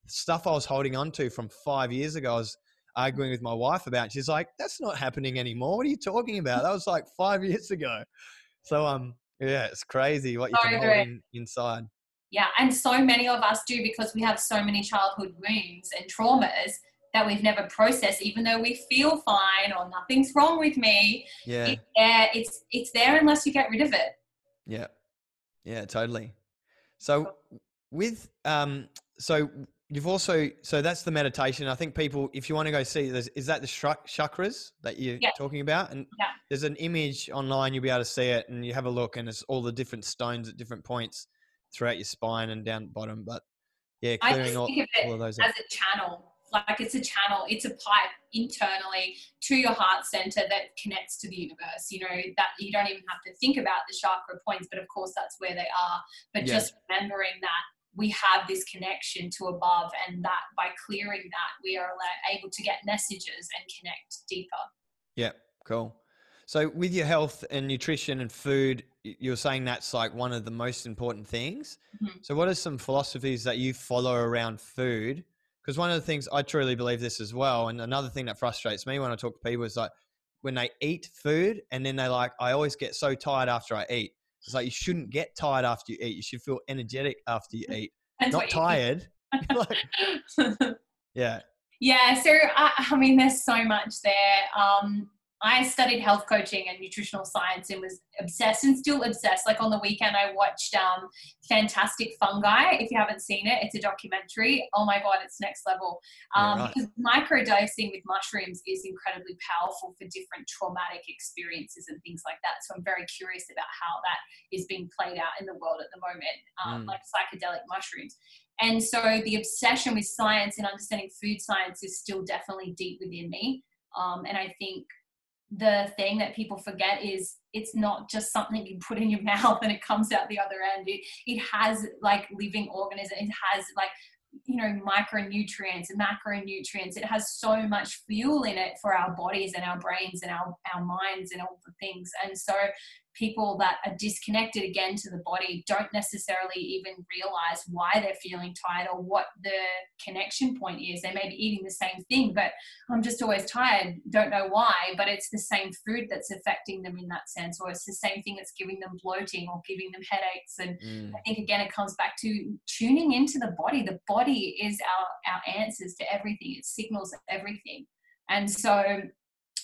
stuff I was holding on to from five years ago. I was arguing with my wife about. She's like, "That's not happening anymore. What are you talking about? That was like five years ago." So um, yeah, it's crazy what you So can hold in, inside. Yeah, and so many of us do because we have so many childhood wounds and traumas that we've never processed, even though we feel fine or nothing's wrong with me. Yeah, It's there, it's it's there unless you get rid of it. yeah, yeah, totally. So with um, so you've also so that's the meditation. I think people, if you want to go see, is that the chakras that you're Yeah. talking about? And Yeah. there's an image online. You'll be able to see it, and you have a look, and it's all the different stones at different points throughout your spine and down the bottom. But yeah, I clearing just all, think of it all of those. as a channel. Like it's a channel, it's a pipe internally to your heart center that connects to the universe. You know, that you don't even have to think about the chakra points, but of course that's where they are. But Yeah. just remembering that we have this connection to above and that by clearing that we are able to get messages and connect deeper. Yeah, cool. So with your health and nutrition and food, you're saying that's like one of the most important things. Mhm. So what are some philosophies that you follow around food? Because one of the things I truly believe this as well, and another thing that frustrates me when I talk to people is like when they eat food and then they like, I always get so tired after I eat. It's like you shouldn't get tired after you eat. You should feel energetic after you eat, Depends not tired. like, yeah, Yeah, so I, I mean, there's so much there. Um, I studied health coaching and nutritional science and was obsessed and still obsessed. Like on the weekend, I watched um, Fantastic Fungi. If you haven't seen it, it's a documentary. Oh my God, it's next level. Um, right. Because microdosing with mushrooms is incredibly powerful for different traumatic experiences and things like that. So I'm very curious about how that is being played out in the world at the moment, um, Mm. like psychedelic mushrooms. And so the obsession with science and understanding food science is still definitely deep within me. Um, and I think the thing that people forget is it's not just something you put in your mouth and it comes out the other end. It, it has like living organism. It has like, you know, micronutrients macronutrients. It has so much fuel in it for our bodies and our brains and our, our minds and all the things. And so people that are disconnected again to the body don't necessarily even realize why they're feeling tired or what the connection point is. They may be eating the same thing, but I'm just always tired, don't know why, but it's the same food that's affecting them in that sense, or it's the same thing that's giving them bloating or giving them headaches. And Mm, I think again, it comes back to tuning into the body. The body is our, our answers to everything, it signals everything. And so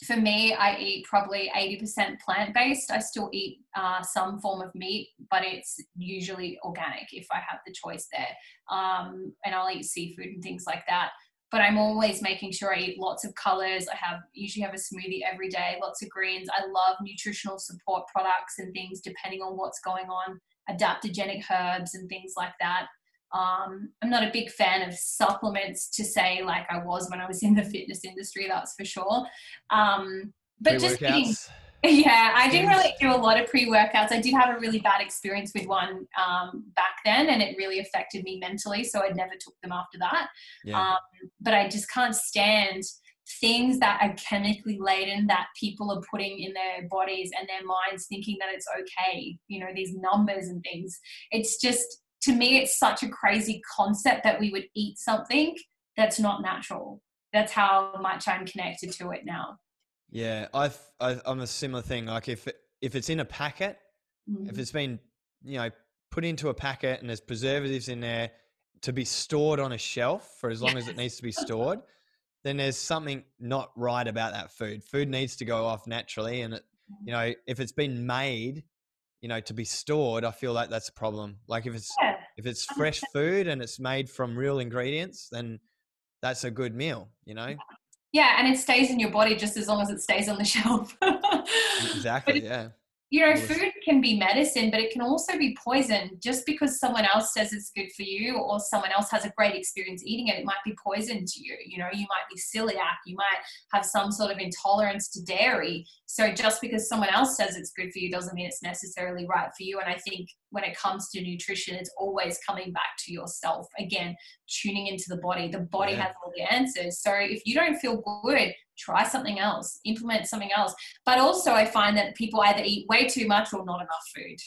for me, I eat probably 80% plant based. I still eat uh, some form of meat, but it's usually organic if I have the choice there. Um, and I'll eat seafood and things like that. But I'm always making sure I eat lots of colors. I have usually have a smoothie every day, lots of greens. I love nutritional support products and things depending on what's going on, adaptogenic herbs and things like that. Um, I'm not a big fan of supplements to say like I was when I was in the fitness industry, that's for sure. Um, but just yeah, I didn't really do a lot of pre workouts. I did have a really bad experience with one um, back then, and it really affected me mentally. So I never took them after that. Yeah. Um, but I just can't stand things that are chemically laden that people are putting in their bodies and their minds thinking that it's okay. You know, these numbers and things. It's just, to me, it's such a crazy concept that we would eat something that's not natural. That's how much I'm connected to it now. Yeah, I've, I, I'm a similar thing. Like if it, if it's in a packet, Mm. if it's been you know put into a packet and there's preservatives in there to be stored on a shelf for as long as it needs to be stored, then there's something not right about that food. Food needs to go off naturally, and it, you know, if it's been made, you know, to be stored, I feel like that's a problem. Like if it's Yeah. If it's fresh food and it's made from real ingredients, then that's a good meal. You know, Yeah, and it stays in your body just as long as it stays on the shelf. exactly. Yeah, you know, food can be medicine, but it can also be poison. Just because someone else says it's good for you or someone else has a great experience eating it, it might be poison to you. You know, you might be celiac, you might have some sort of intolerance to dairy. So just because someone else says it's good for you doesn't mean it's necessarily right for you. And I think when it comes to nutrition, it's always coming back to yourself. Again, tuning into the body. The body Yeah. has all the answers. So if you don't feel good, try something else, implement something else. But also, I find that people either eat way too much or not enough food,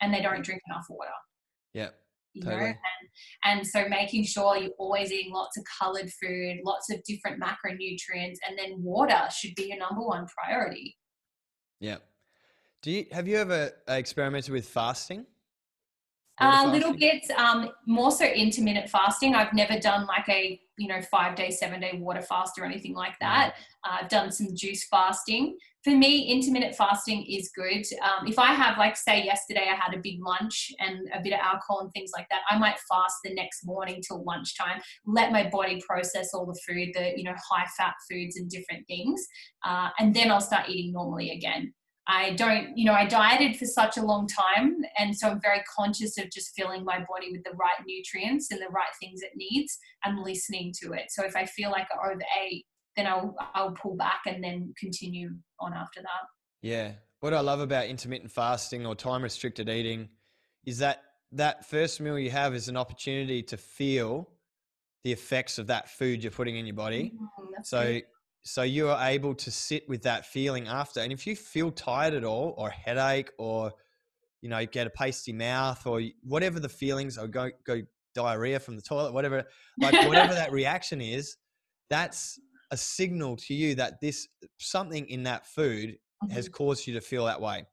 and they don't drink enough water. yeah, You Totally. know, and, and so making sure you're always eating lots of colored food, lots of different macronutrients, and then water should be your number one priority. yeah. Do you have you ever uh, experimented with fasting? A Uh, little bit, um, more so intermittent fasting. I've never done like a you know five day, seven day water fast or anything like that. Uh, I've done some juice fasting. For me, intermittent fasting is good. Um, if I have, like, say, yesterday I had a big lunch and a bit of alcohol and things like that, I might fast the next morning till lunchtime. Let my body process all the food, the you know high fat foods and different things, uh, and then I'll start eating normally again. I don't, you know, I dieted for such a long time. And so I'm very conscious of just filling my body with the right nutrients and the right things it needs and listening to it. So if I feel like I overate, then I'll, I'll pull back and then continue on after that. Yeah. What I love about intermittent fasting or time restricted eating is that that first meal you have is an opportunity to feel the effects of that food you're putting in your body. Mm, that's So good. So you are able to sit with that feeling after. And if you feel tired at all or headache or you know, get a pasty mouth or whatever the feelings or go go diarrhea from the toilet, whatever like whatever that reaction is, that's a signal to you that this something in that food has Mhm. caused you to feel that way.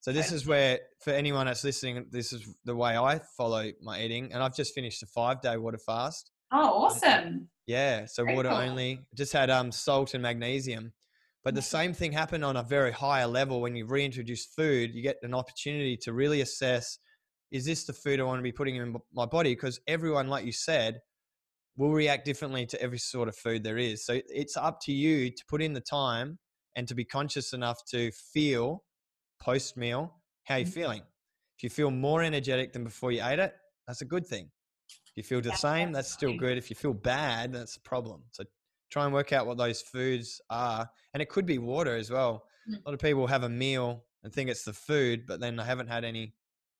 So this is where, for anyone that's listening, this is the way I follow my eating, and I've just finished a five-day water fast. Oh, awesome. Yeah, so Very water cool. only. Just had um salt and magnesium, but the Mhm. same thing happened on a very higher level when you reintroduce food. You get an opportunity to really assess: is this the food I want to be putting in my body? Because everyone, like you said, will react differently to every sort of food there is. So it's up to you to put in the time and to be conscious enough to feel post meal how you're Mhm. feeling. If you feel more energetic than before you ate it, that's a good thing. You feel the same, that's still good. If you feel bad, that's a problem. So try and work out what those foods are. And it could be water as well. Mm. A lot of people have a meal and think it's the food, but then they haven't had any.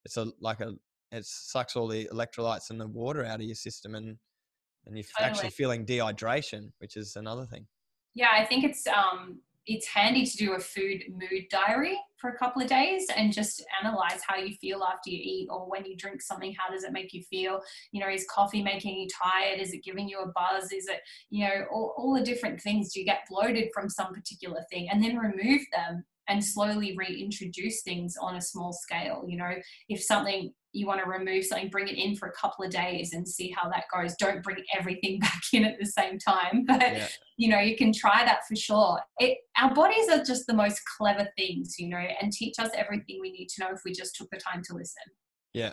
It's a like a it sucks all the electrolytes and the water out of your system, and and you're actually feeling dehydration, which is another thing. Yeah, I think it's um it's handy to do a food mood diary for a couple of days and just analyze how you feel after you eat or when you drink something how does it make you feel? You know is coffee making you tired? Is it giving you a buzz? Is it you know all, all the different things. Do you get bloated from some particular thing? And then remove them and slowly reintroduce things on a small scale. You know if something you want to remove something bring it in for a couple of days and see how that goes don't bring everything back in at the same time but Yeah. you know you can try that for sure it, our bodies are just the most clever things you know and teach us everything we need to know if we just took the time to listen Yeah.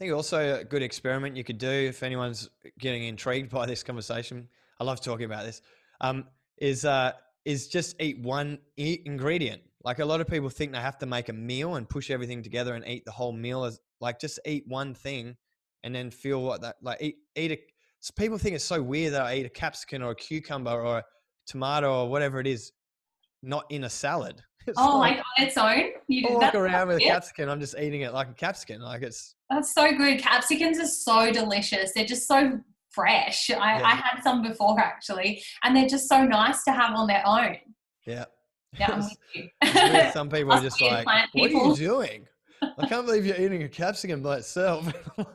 I think also a good experiment you could do if anyone's getting intrigued by this conversation. I love talking about this. Um, is uh, is just eat one e- ingredient. Like a lot of people think they have to make a meal and push everything together and eat the whole meal as like just eat one thing and then feel what that like eat eat a. So people think it's so weird that I eat a capsicum or a cucumber or a tomato or whatever it is, not in a salad. It's oh like on its own you walk around with a capsicum. I'm just eating it like a capsicum. Like it's that's so good capsicums are so delicious they're just so fresh I, Yeah. I had some before actually and they're just so nice to have on their own yeah. yeah I'm with you. Some people are just like, "What are you doing? I can't believe you're eating a capsicum by itself. what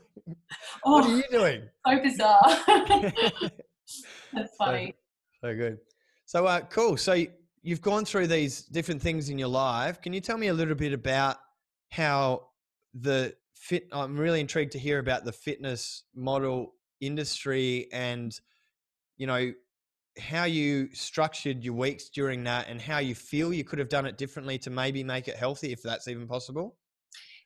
oh are you doing?" so bizarre that's So- funny so good. So uh, cool. So you've gone through these different things in your life. Can you tell me a little bit about how the fit? I'm really intrigued to hear about the fitness model industry and you know how you structured your weeks during that and how you feel you could have done it differently to maybe make it healthy if that's even possible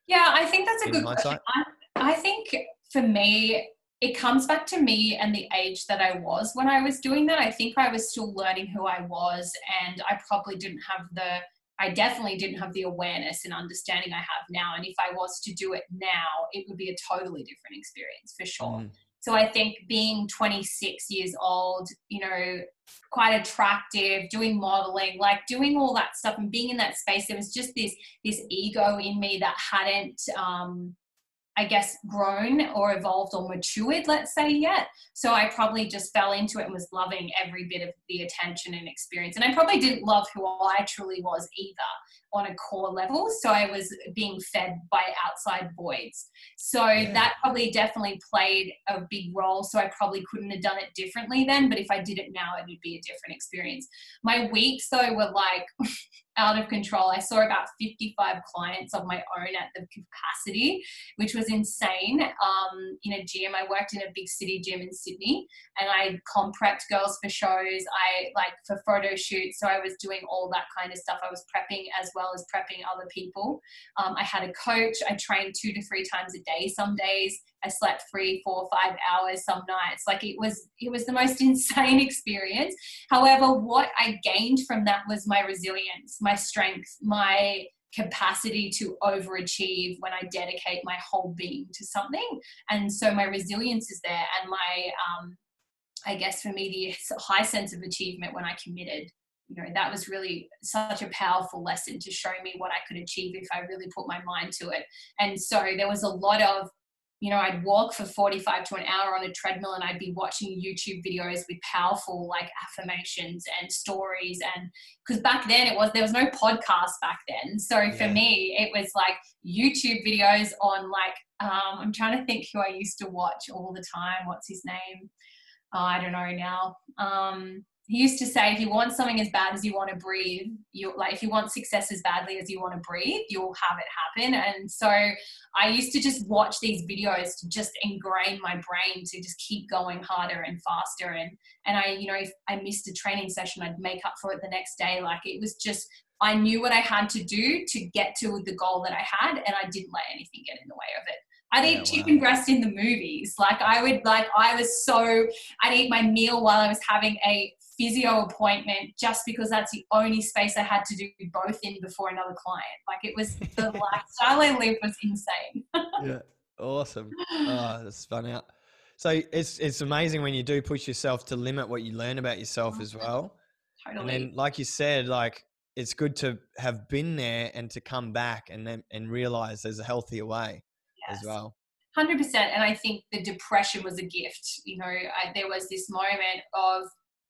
yeah i think that's a good question I, I think for me it comes back to me and the age that I was when I was doing that. I think I was still learning who I was, and I probably didn't have the, I definitely didn't have the awareness and understanding I have now. And if I was to do it now, it would be a totally different experience for sure. Mm. So I think being 26 years old, you know, quite attractive, doing modeling, like doing all that stuff and being in that space, there was just this this ego in me that hadn't um, I guess, grown or evolved or matured, let's say, yet. So I probably just fell into it and was loving every bit of the attention and experience. And I probably didn't love who I truly was either on a core level. So I was being fed by outside voids. So yeah. that probably definitely played a big role. So I probably couldn't have done it differently then. But if I did it now, it would be a different experience. My weeks, though, were like, out of control. I saw about 55 clients of my own at the capacity, which was insane. Um, in a gym, I worked in a big city gym in Sydney, and I comp prepped girls for shows. I like for photo shoots, so I was doing all that kind of stuff. I was prepping as well as prepping other people. Um, I had a coach. I trained two to three times a day some days. I slept three, four, five hours some nights. Like it was, it was the most insane experience. However, what I gained from that was my resilience, my strength, my capacity to overachieve when I dedicate my whole being to something. And so my resilience is there, and my, um, I guess for me, the high sense of achievement when I committed. You know, that was really such a powerful lesson to show me what I could achieve if I really put my mind to it. And so there was a lot of you know, I'd walk for 45 to an hour on a treadmill and I'd be watching YouTube videos with powerful like affirmations and stories. And because back then it was, there was no podcast back then. So yeah. for me, it was like YouTube videos on like, um, I'm trying to think who I used to watch all the time. What's his name? Oh, I don't know now. Um, he used to say if you want something as bad as you want to breathe you like if you want success as badly as you want to breathe you'll have it happen and so i used to just watch these videos to just ingrain my brain to just keep going harder and faster and and i you know if i missed a training session i'd make up for it the next day like it was just i knew what i had to do to get to the goal that i had and i didn't let anything get in the way of it I'd eat chicken wow. breast in the movies. Like I would like I was so I'd eat my meal while I was having a physio appointment just because that's the only space I had to do both in before another client. Like it was the lifestyle I lived was insane. yeah, awesome. Oh, that's fun out. So it's it's amazing when you do push yourself to limit what you learn about yourself oh, as well. Totally. And then, like you said, like it's good to have been there and to come back and then and realize there's a healthier way yes. as well. 100% and i think the depression was a gift you know I, there was this moment of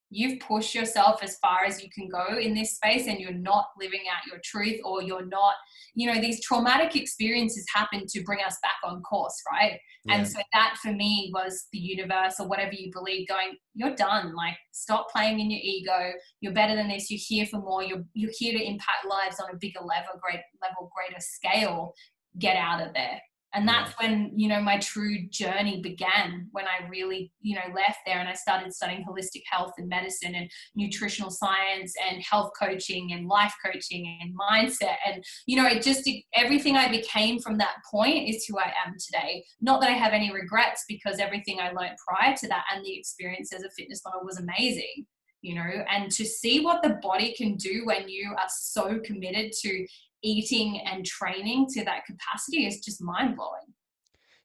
you've pushed yourself as far as you can go in this space and you're not living out your truth or you're not you know these traumatic experiences happen to bring us back on course right? Yeah. and so that for me was the universe or whatever you believe going you're done. Like stop playing in your ego. You're better than this. You're here for more. You're, you're here to impact lives on a bigger level great level greater scale. Get out of there and that's when you know my true journey began when i really you know left there and i started studying holistic health and medicine and nutritional science and health coaching and life coaching and mindset. And you know it just everything i became from that point is who i am today. Not that i have any regrets because everything i learned prior to that and the experience as a fitness model was amazing you know. And to see what the body can do when you are so committed to eating and training to that capacity is just mind blowing.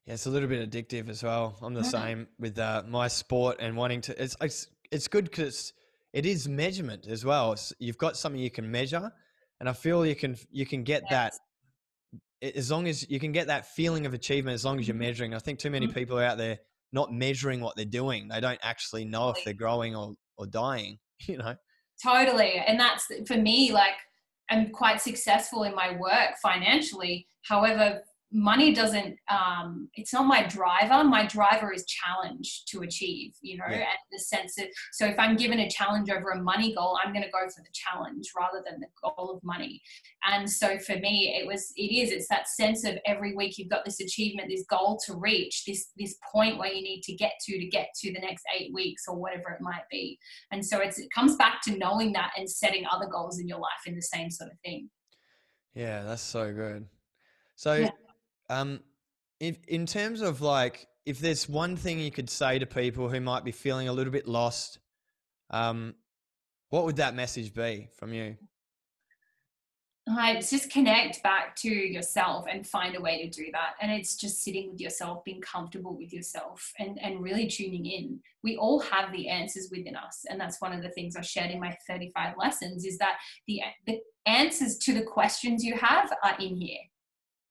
Yeah, it's a little bit addictive as well. I'm the mm-hmm. same with uh, my sport and wanting to. It's it's, it's good because it is measurement as well. It's, you've got something you can measure, and I feel you can you can get yes. that as long as you can get that feeling of achievement as long as you're mm-hmm. measuring. I think too many mm-hmm. people are out there not measuring what they're doing. They don't actually know if they're growing or or dying. You know. Totally, and that's for me like am quite successful in my work financially. However, money doesn't um, it's not my driver my driver is challenge to achieve you know yeah. and the sense of so if i'm given a challenge over a money goal i'm going to go for the challenge rather than the goal of money. And so for me it was it is it's that sense of every week you've got this achievement this goal to reach this this point where you need to get to to get to the next eight weeks or whatever it might be. And so it's it comes back to knowing that and setting other goals in your life in the same sort of thing. Yeah that's so good. So yeah um, if, in terms of like, if there's one thing you could say to people who might be feeling a little bit lost, um, what would that message be from you? It's just connect back to yourself and find a way to do that. And it's just sitting with yourself, being comfortable with yourself, and, and really tuning in. We all have the answers within us. And that's one of the things I shared in my 35 lessons is that the, the answers to the questions you have are in here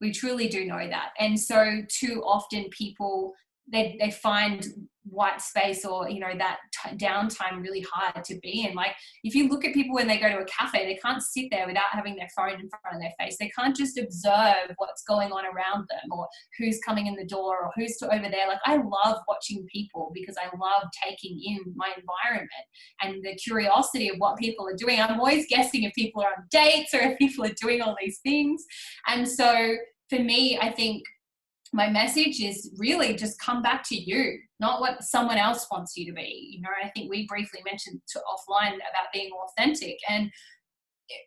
we truly do know that. And so too often people they, they find white space or you know that t- downtime really hard to be in. Like if you look at people when they go to a cafe they can't sit there without having their phone in front of their face. They can't just observe what's going on around them or who's coming in the door or who's over there. Like i love watching people because i love taking in my environment and the curiosity of what people are doing. I'm always guessing if people are on dates or if people are doing all these things. And so for me i think my message is really just come back to you, not what someone else wants you to be. You know, I think we briefly mentioned to offline about being authentic. And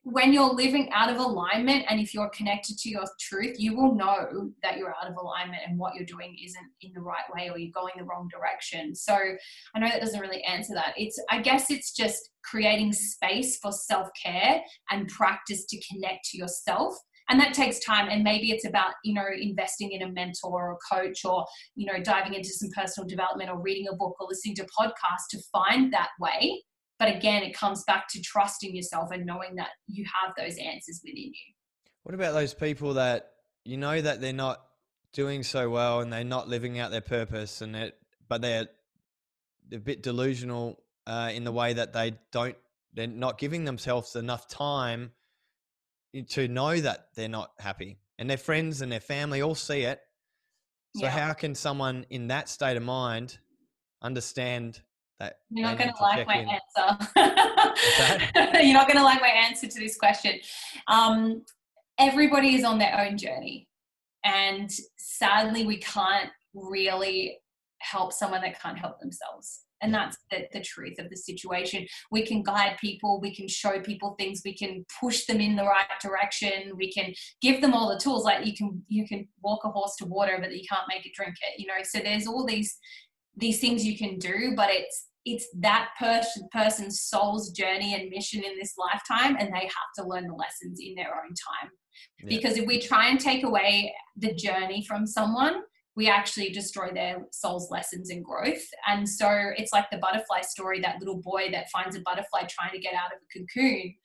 when you're living out of alignment and if you're connected to your truth, you will know that you're out of alignment and what you're doing isn't in the right way or you're going the wrong direction. So I know that doesn't really answer that. It's, I guess it's just creating space for self care and practice to connect to yourself and that takes time and maybe it's about you know investing in a mentor or a coach or you know diving into some personal development or reading a book or listening to podcasts to find that way. But again it comes back to trusting yourself and knowing that you have those answers within you. What about those people that you know that they're not doing so well and they're not living out their purpose and it but they're a bit delusional uh, in the way that they don't they're not giving themselves enough time to know that they're not happy and their friends and their family all see it. So yeah. how can someone in that state of mind understand that? You're not going to like my in? answer. You're not going to like my answer to this question. Um, everybody is on their own journey. And sadly, we can't really help someone that can't help themselves and that's the, the truth of the situation. We can guide people we can show people things we can push them in the right direction we can give them all the tools like you can you can walk a horse to water but you can't make it drink it you know? So there's all these these things you can do but it's it's that person person's soul's journey and mission in this lifetime and they have to learn the lessons in their own time. Yeah. because if we try and take away the journey from someone we actually destroy their soul's lessons and growth. And so it's like the butterfly story that little boy that finds a butterfly trying to get out of a cocoon.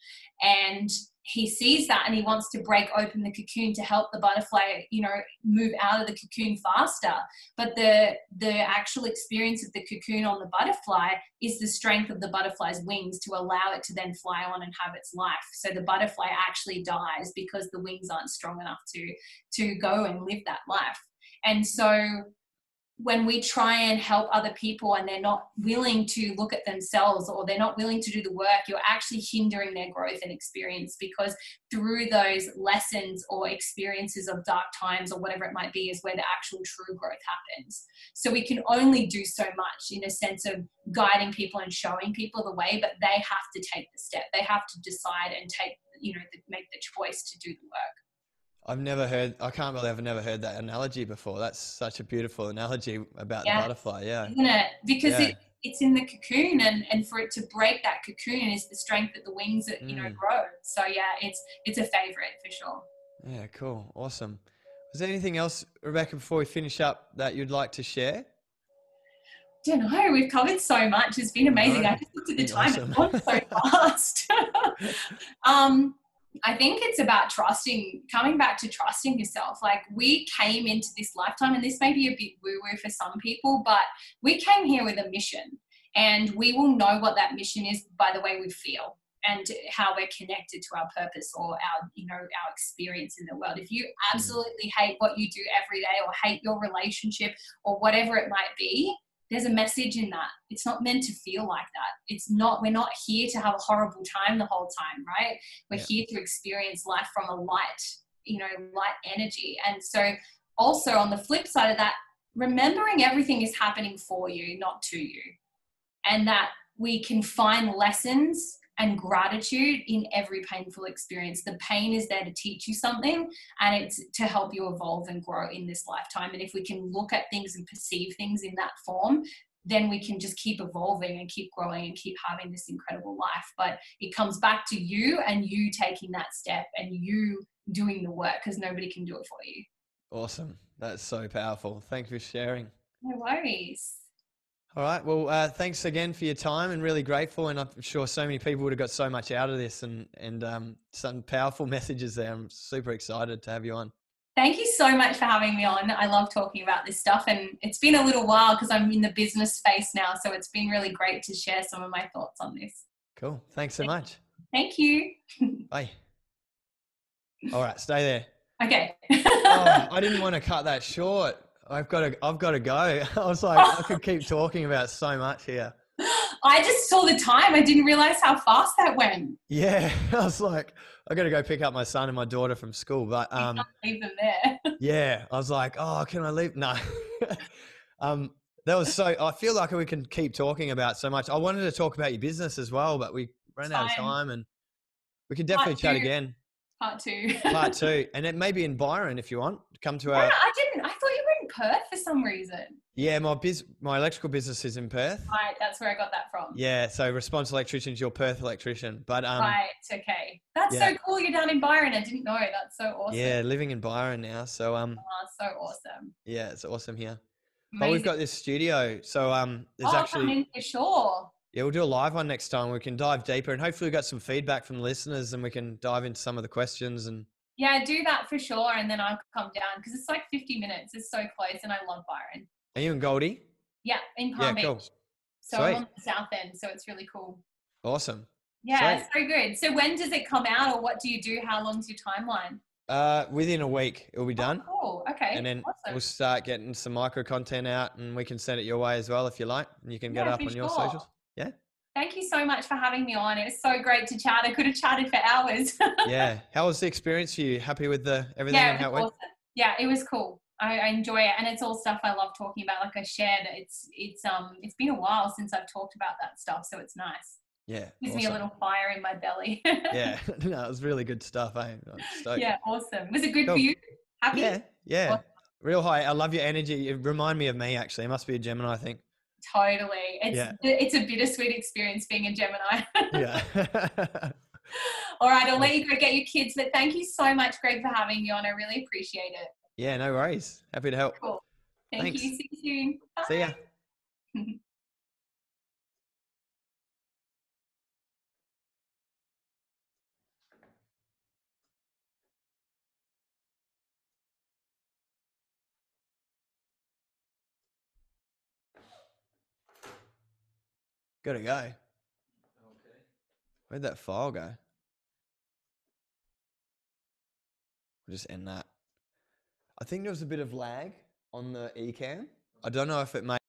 And he sees that and he wants to break open the cocoon to help the butterfly you know move out of the cocoon faster but the the actual experience of the cocoon on the butterfly is the strength of the butterfly's wings to allow it to then fly on and have its life so the butterfly actually dies because the wings aren't strong enough to to go and live that life and so when we try and help other people and they're not willing to look at themselves or they're not willing to do the work, you're actually hindering their growth and experience because through those lessons or experiences of dark times or whatever it might be is where the actual true growth happens. So we can only do so much in a sense of guiding people and showing people the way, but they have to take the step. They have to decide and take, you know, make the choice to do the work. I've never heard. I can't believe I've never heard that analogy before. That's such a beautiful analogy about yeah. the butterfly. Yeah, isn't it? Because yeah. it, it's in the cocoon, and and for it to break that cocoon is the strength that the wings that you mm. know grow. So yeah, it's it's a favorite for sure. Yeah, cool, awesome. Was there anything else, Rebecca, before we finish up that you'd like to share? I don't know. We've covered so much. It's been amazing. I just looked at the time. Awesome. It's gone so fast. um, I think it's about trusting, coming back to trusting yourself. Like we came into this lifetime, and this may be a bit woo woo for some people, but we came here with a mission, and we will know what that mission is by the way we feel. and how we're connected to our purpose or our you know our experience in the world if you mm. absolutely hate what you do every day or hate your relationship or whatever it might be there's a message in that. It's not meant to feel like that. It's not we're not here to have a horrible time the whole time right? We're yeah. here to experience life from a light you know light energy. And so also on the flip side of that remembering everything is happening for you not to you. And that we can find lessons and gratitude in every painful experience. The pain is there to teach you something and it's to help you evolve and grow in this lifetime. And if we can look at things and perceive things in that form, then we can just keep evolving and keep growing and keep having this incredible life. But it comes back to you and you taking that step and you doing the work because nobody can do it for you. Awesome. That's so powerful. Thank you for sharing. No worries. All right. Well, uh, thanks again for your time, and really grateful. And I'm sure so many people would have got so much out of this, and and um, some powerful messages there. I'm super excited to have you on. Thank you so much for having me on. I love talking about this stuff, and it's been a little while because I'm in the business space now, so it's been really great to share some of my thoughts on this. Cool. Thanks so much. Thank you. Bye. All right, stay there. Okay. oh, I didn't want to cut that short. I've got to, I've got to go. I was like, I could keep talking about so much here. I just saw the time. I didn't realize how fast that went. Yeah, I was like, I got to go pick up my son and my daughter from school, but um, leave them there. yeah, I was like, oh, can I leave? No. um, that was so. I feel like we can keep talking about so much. I wanted to talk about your business as well, but we ran out of time, and we can definitely chat again. Part two. Part two, and it may be in Byron if you want. Come to our. I didn't. Perth for some reason. Yeah, my biz, my electrical business is in Perth. Right, that's where I got that from. Yeah, so response electrician's your Perth electrician, but um. Right. Okay. That's yeah. so cool. You're down in Byron. I didn't know. That's so awesome. Yeah, living in Byron now. So um. Oh, so awesome. Yeah, it's awesome here. Amazing. But we've got this studio, so um, there's oh, actually. Come in for sure. Yeah, we'll do a live one next time. We can dive deeper, and hopefully we got some feedback from listeners, and we can dive into some of the questions and yeah, do that for sure, and then I'll come down because it's like 50 minutes. It's so close, and I love Byron. Are you in Goldie? Yeah, in Palm yeah, Beach. So Sweet. I'm on the south end, so it's really cool. Awesome. Yeah, Sweet. so good. So when does it come out, or what do you do? How long's your timeline? Uh, within a week, it'll be done. Oh, cool. Okay. And then awesome. we'll start getting some micro content out, and we can send it your way as well if you like, and you can get yeah, up on sure. your socials. Yeah. Thank you so much for having me on. It was so great to chat. I could have chatted for hours. yeah. How was the experience for you? Happy with the everything yeah, and how it went? Awesome. Yeah, it was cool. I, I, enjoy it, and it's all stuff I love talking about. Like I shared, it's it's um it's been a while since I've talked about that stuff, so it's nice. Yeah, gives awesome. me a little fire in my belly. yeah, no, it was really good stuff. Eh? Yeah, awesome. Was it good cool. for you? Happy? Yeah, yeah. Awesome. Real high. I love your energy. It remind me of me actually. It must be a Gemini, I think. Totally. It's yeah. it's a bittersweet experience being a Gemini. yeah. All right, I'll let you go get your kids, but thank you so much, Greg, for having me on. I really appreciate it. Yeah, no worries. Happy to help. Cool. Thank Thanks. you. See you soon. Bye. See ya. Gotta go. Okay. Where'd that file go? We'll just end that. I think there was a bit of lag on the Ecamm. I don't know if it may